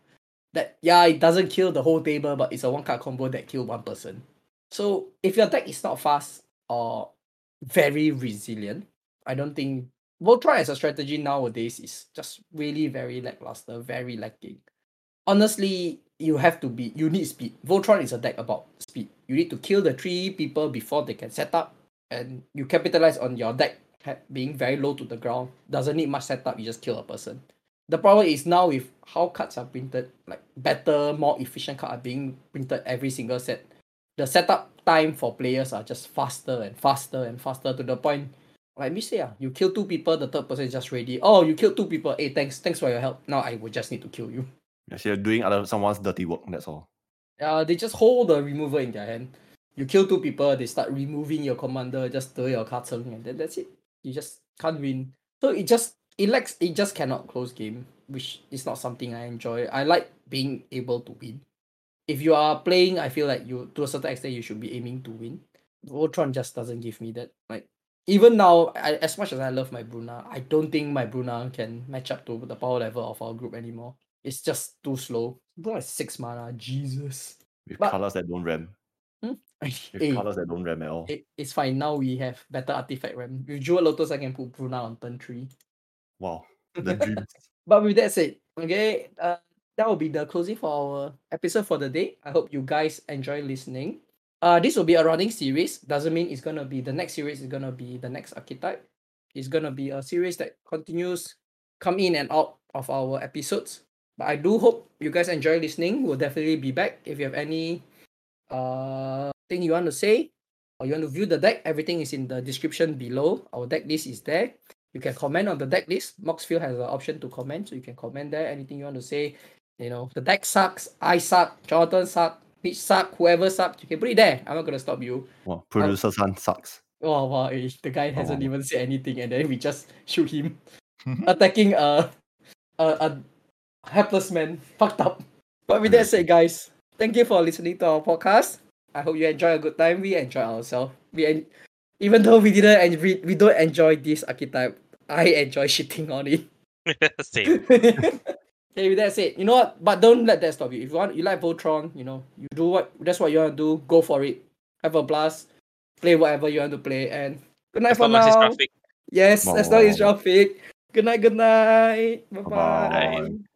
That yeah, it doesn't kill the whole table, but it's a one card combo that kill one person. So if your deck is not fast or very resilient, I don't think Voltron as a strategy nowadays is just really very lackluster, very lacking. Honestly, you have to be you need speed. Voltron is a deck about speed. You need to kill the three people before they can set up, and you capitalize on your deck being very low to the ground. Doesn't need much setup. You just kill a person. The problem is now with how cards are printed, like better, more efficient cards are being printed every single set. The setup time for players are just faster and faster and faster to the point like me say, ah, you kill two people, the third person is just ready. Oh, you killed two people. Hey, thanks, thanks for your help. Now I would just need to kill you.
Yes, you're doing other someone's dirty work, that's all.
Uh, they just hold the remover in their hand. You kill two people, they start removing your commander, just throw your cards and then that's it. You just can't win. So it just it lacks it just cannot close game, which is not something I enjoy. I like being able to win. If you are playing, I feel like you to a certain extent you should be aiming to win. Voltron just doesn't give me that. Like even now, I, as much as I love my Bruna, I don't think my Bruna can match up to the power level of our group anymore. It's just too slow. Bruna is six mana. Jesus.
With
But-
colors that don't ram. With
Hey,
colors that don't ram at all.
it, it's fine. Now we have better artifact RAM. With Jewel Lotus, I can put Bruna on turn three.
Wow. The dreams.
But with that said, okay, uh, that will be the closing for our episode for the day. I hope you guys enjoy listening. Uh, this will be a running series. Doesn't mean it's gonna be the next series is gonna be the next archetype. It's gonna be a series that continues come in and out of our episodes. But I do hope you guys enjoy listening. We'll definitely be back. If you have any uh thing you want to say or you want to view the deck, everything is in the description below. Our deck list is there. You can comment on the deck list. Moxfield has an option to comment, so you can comment there. Anything you want to say, you know, the deck sucks, I suck, Jonathan suck, Mitch suck, whoever sucked, you can put it there. I'm not gonna stop you.
Wow. Producer son sucks.
Oh wow, eh, the guy hasn't
Oh.
even said anything, and then we just shoot him, attacking a, a a helpless man. Fucked up. But with that said, guys, thank you for listening to our podcast. I hope you enjoy a good time. We enjoy ourselves. We en- even though we didn't and we, we don't enjoy this archetype, I enjoy shitting on it.
Same.
Okay, with that said, you know what? But don't let that stop you. If you want, you like Voltron, you know, you do what that's what you want to do. Go for it. Have a blast. Play whatever you want to play. And good night
As
for
long as it's
now.
graphic.
Yes, as long as it's
Wow.
graphic. Good night. Good night. Bye
Bye-bye.
bye.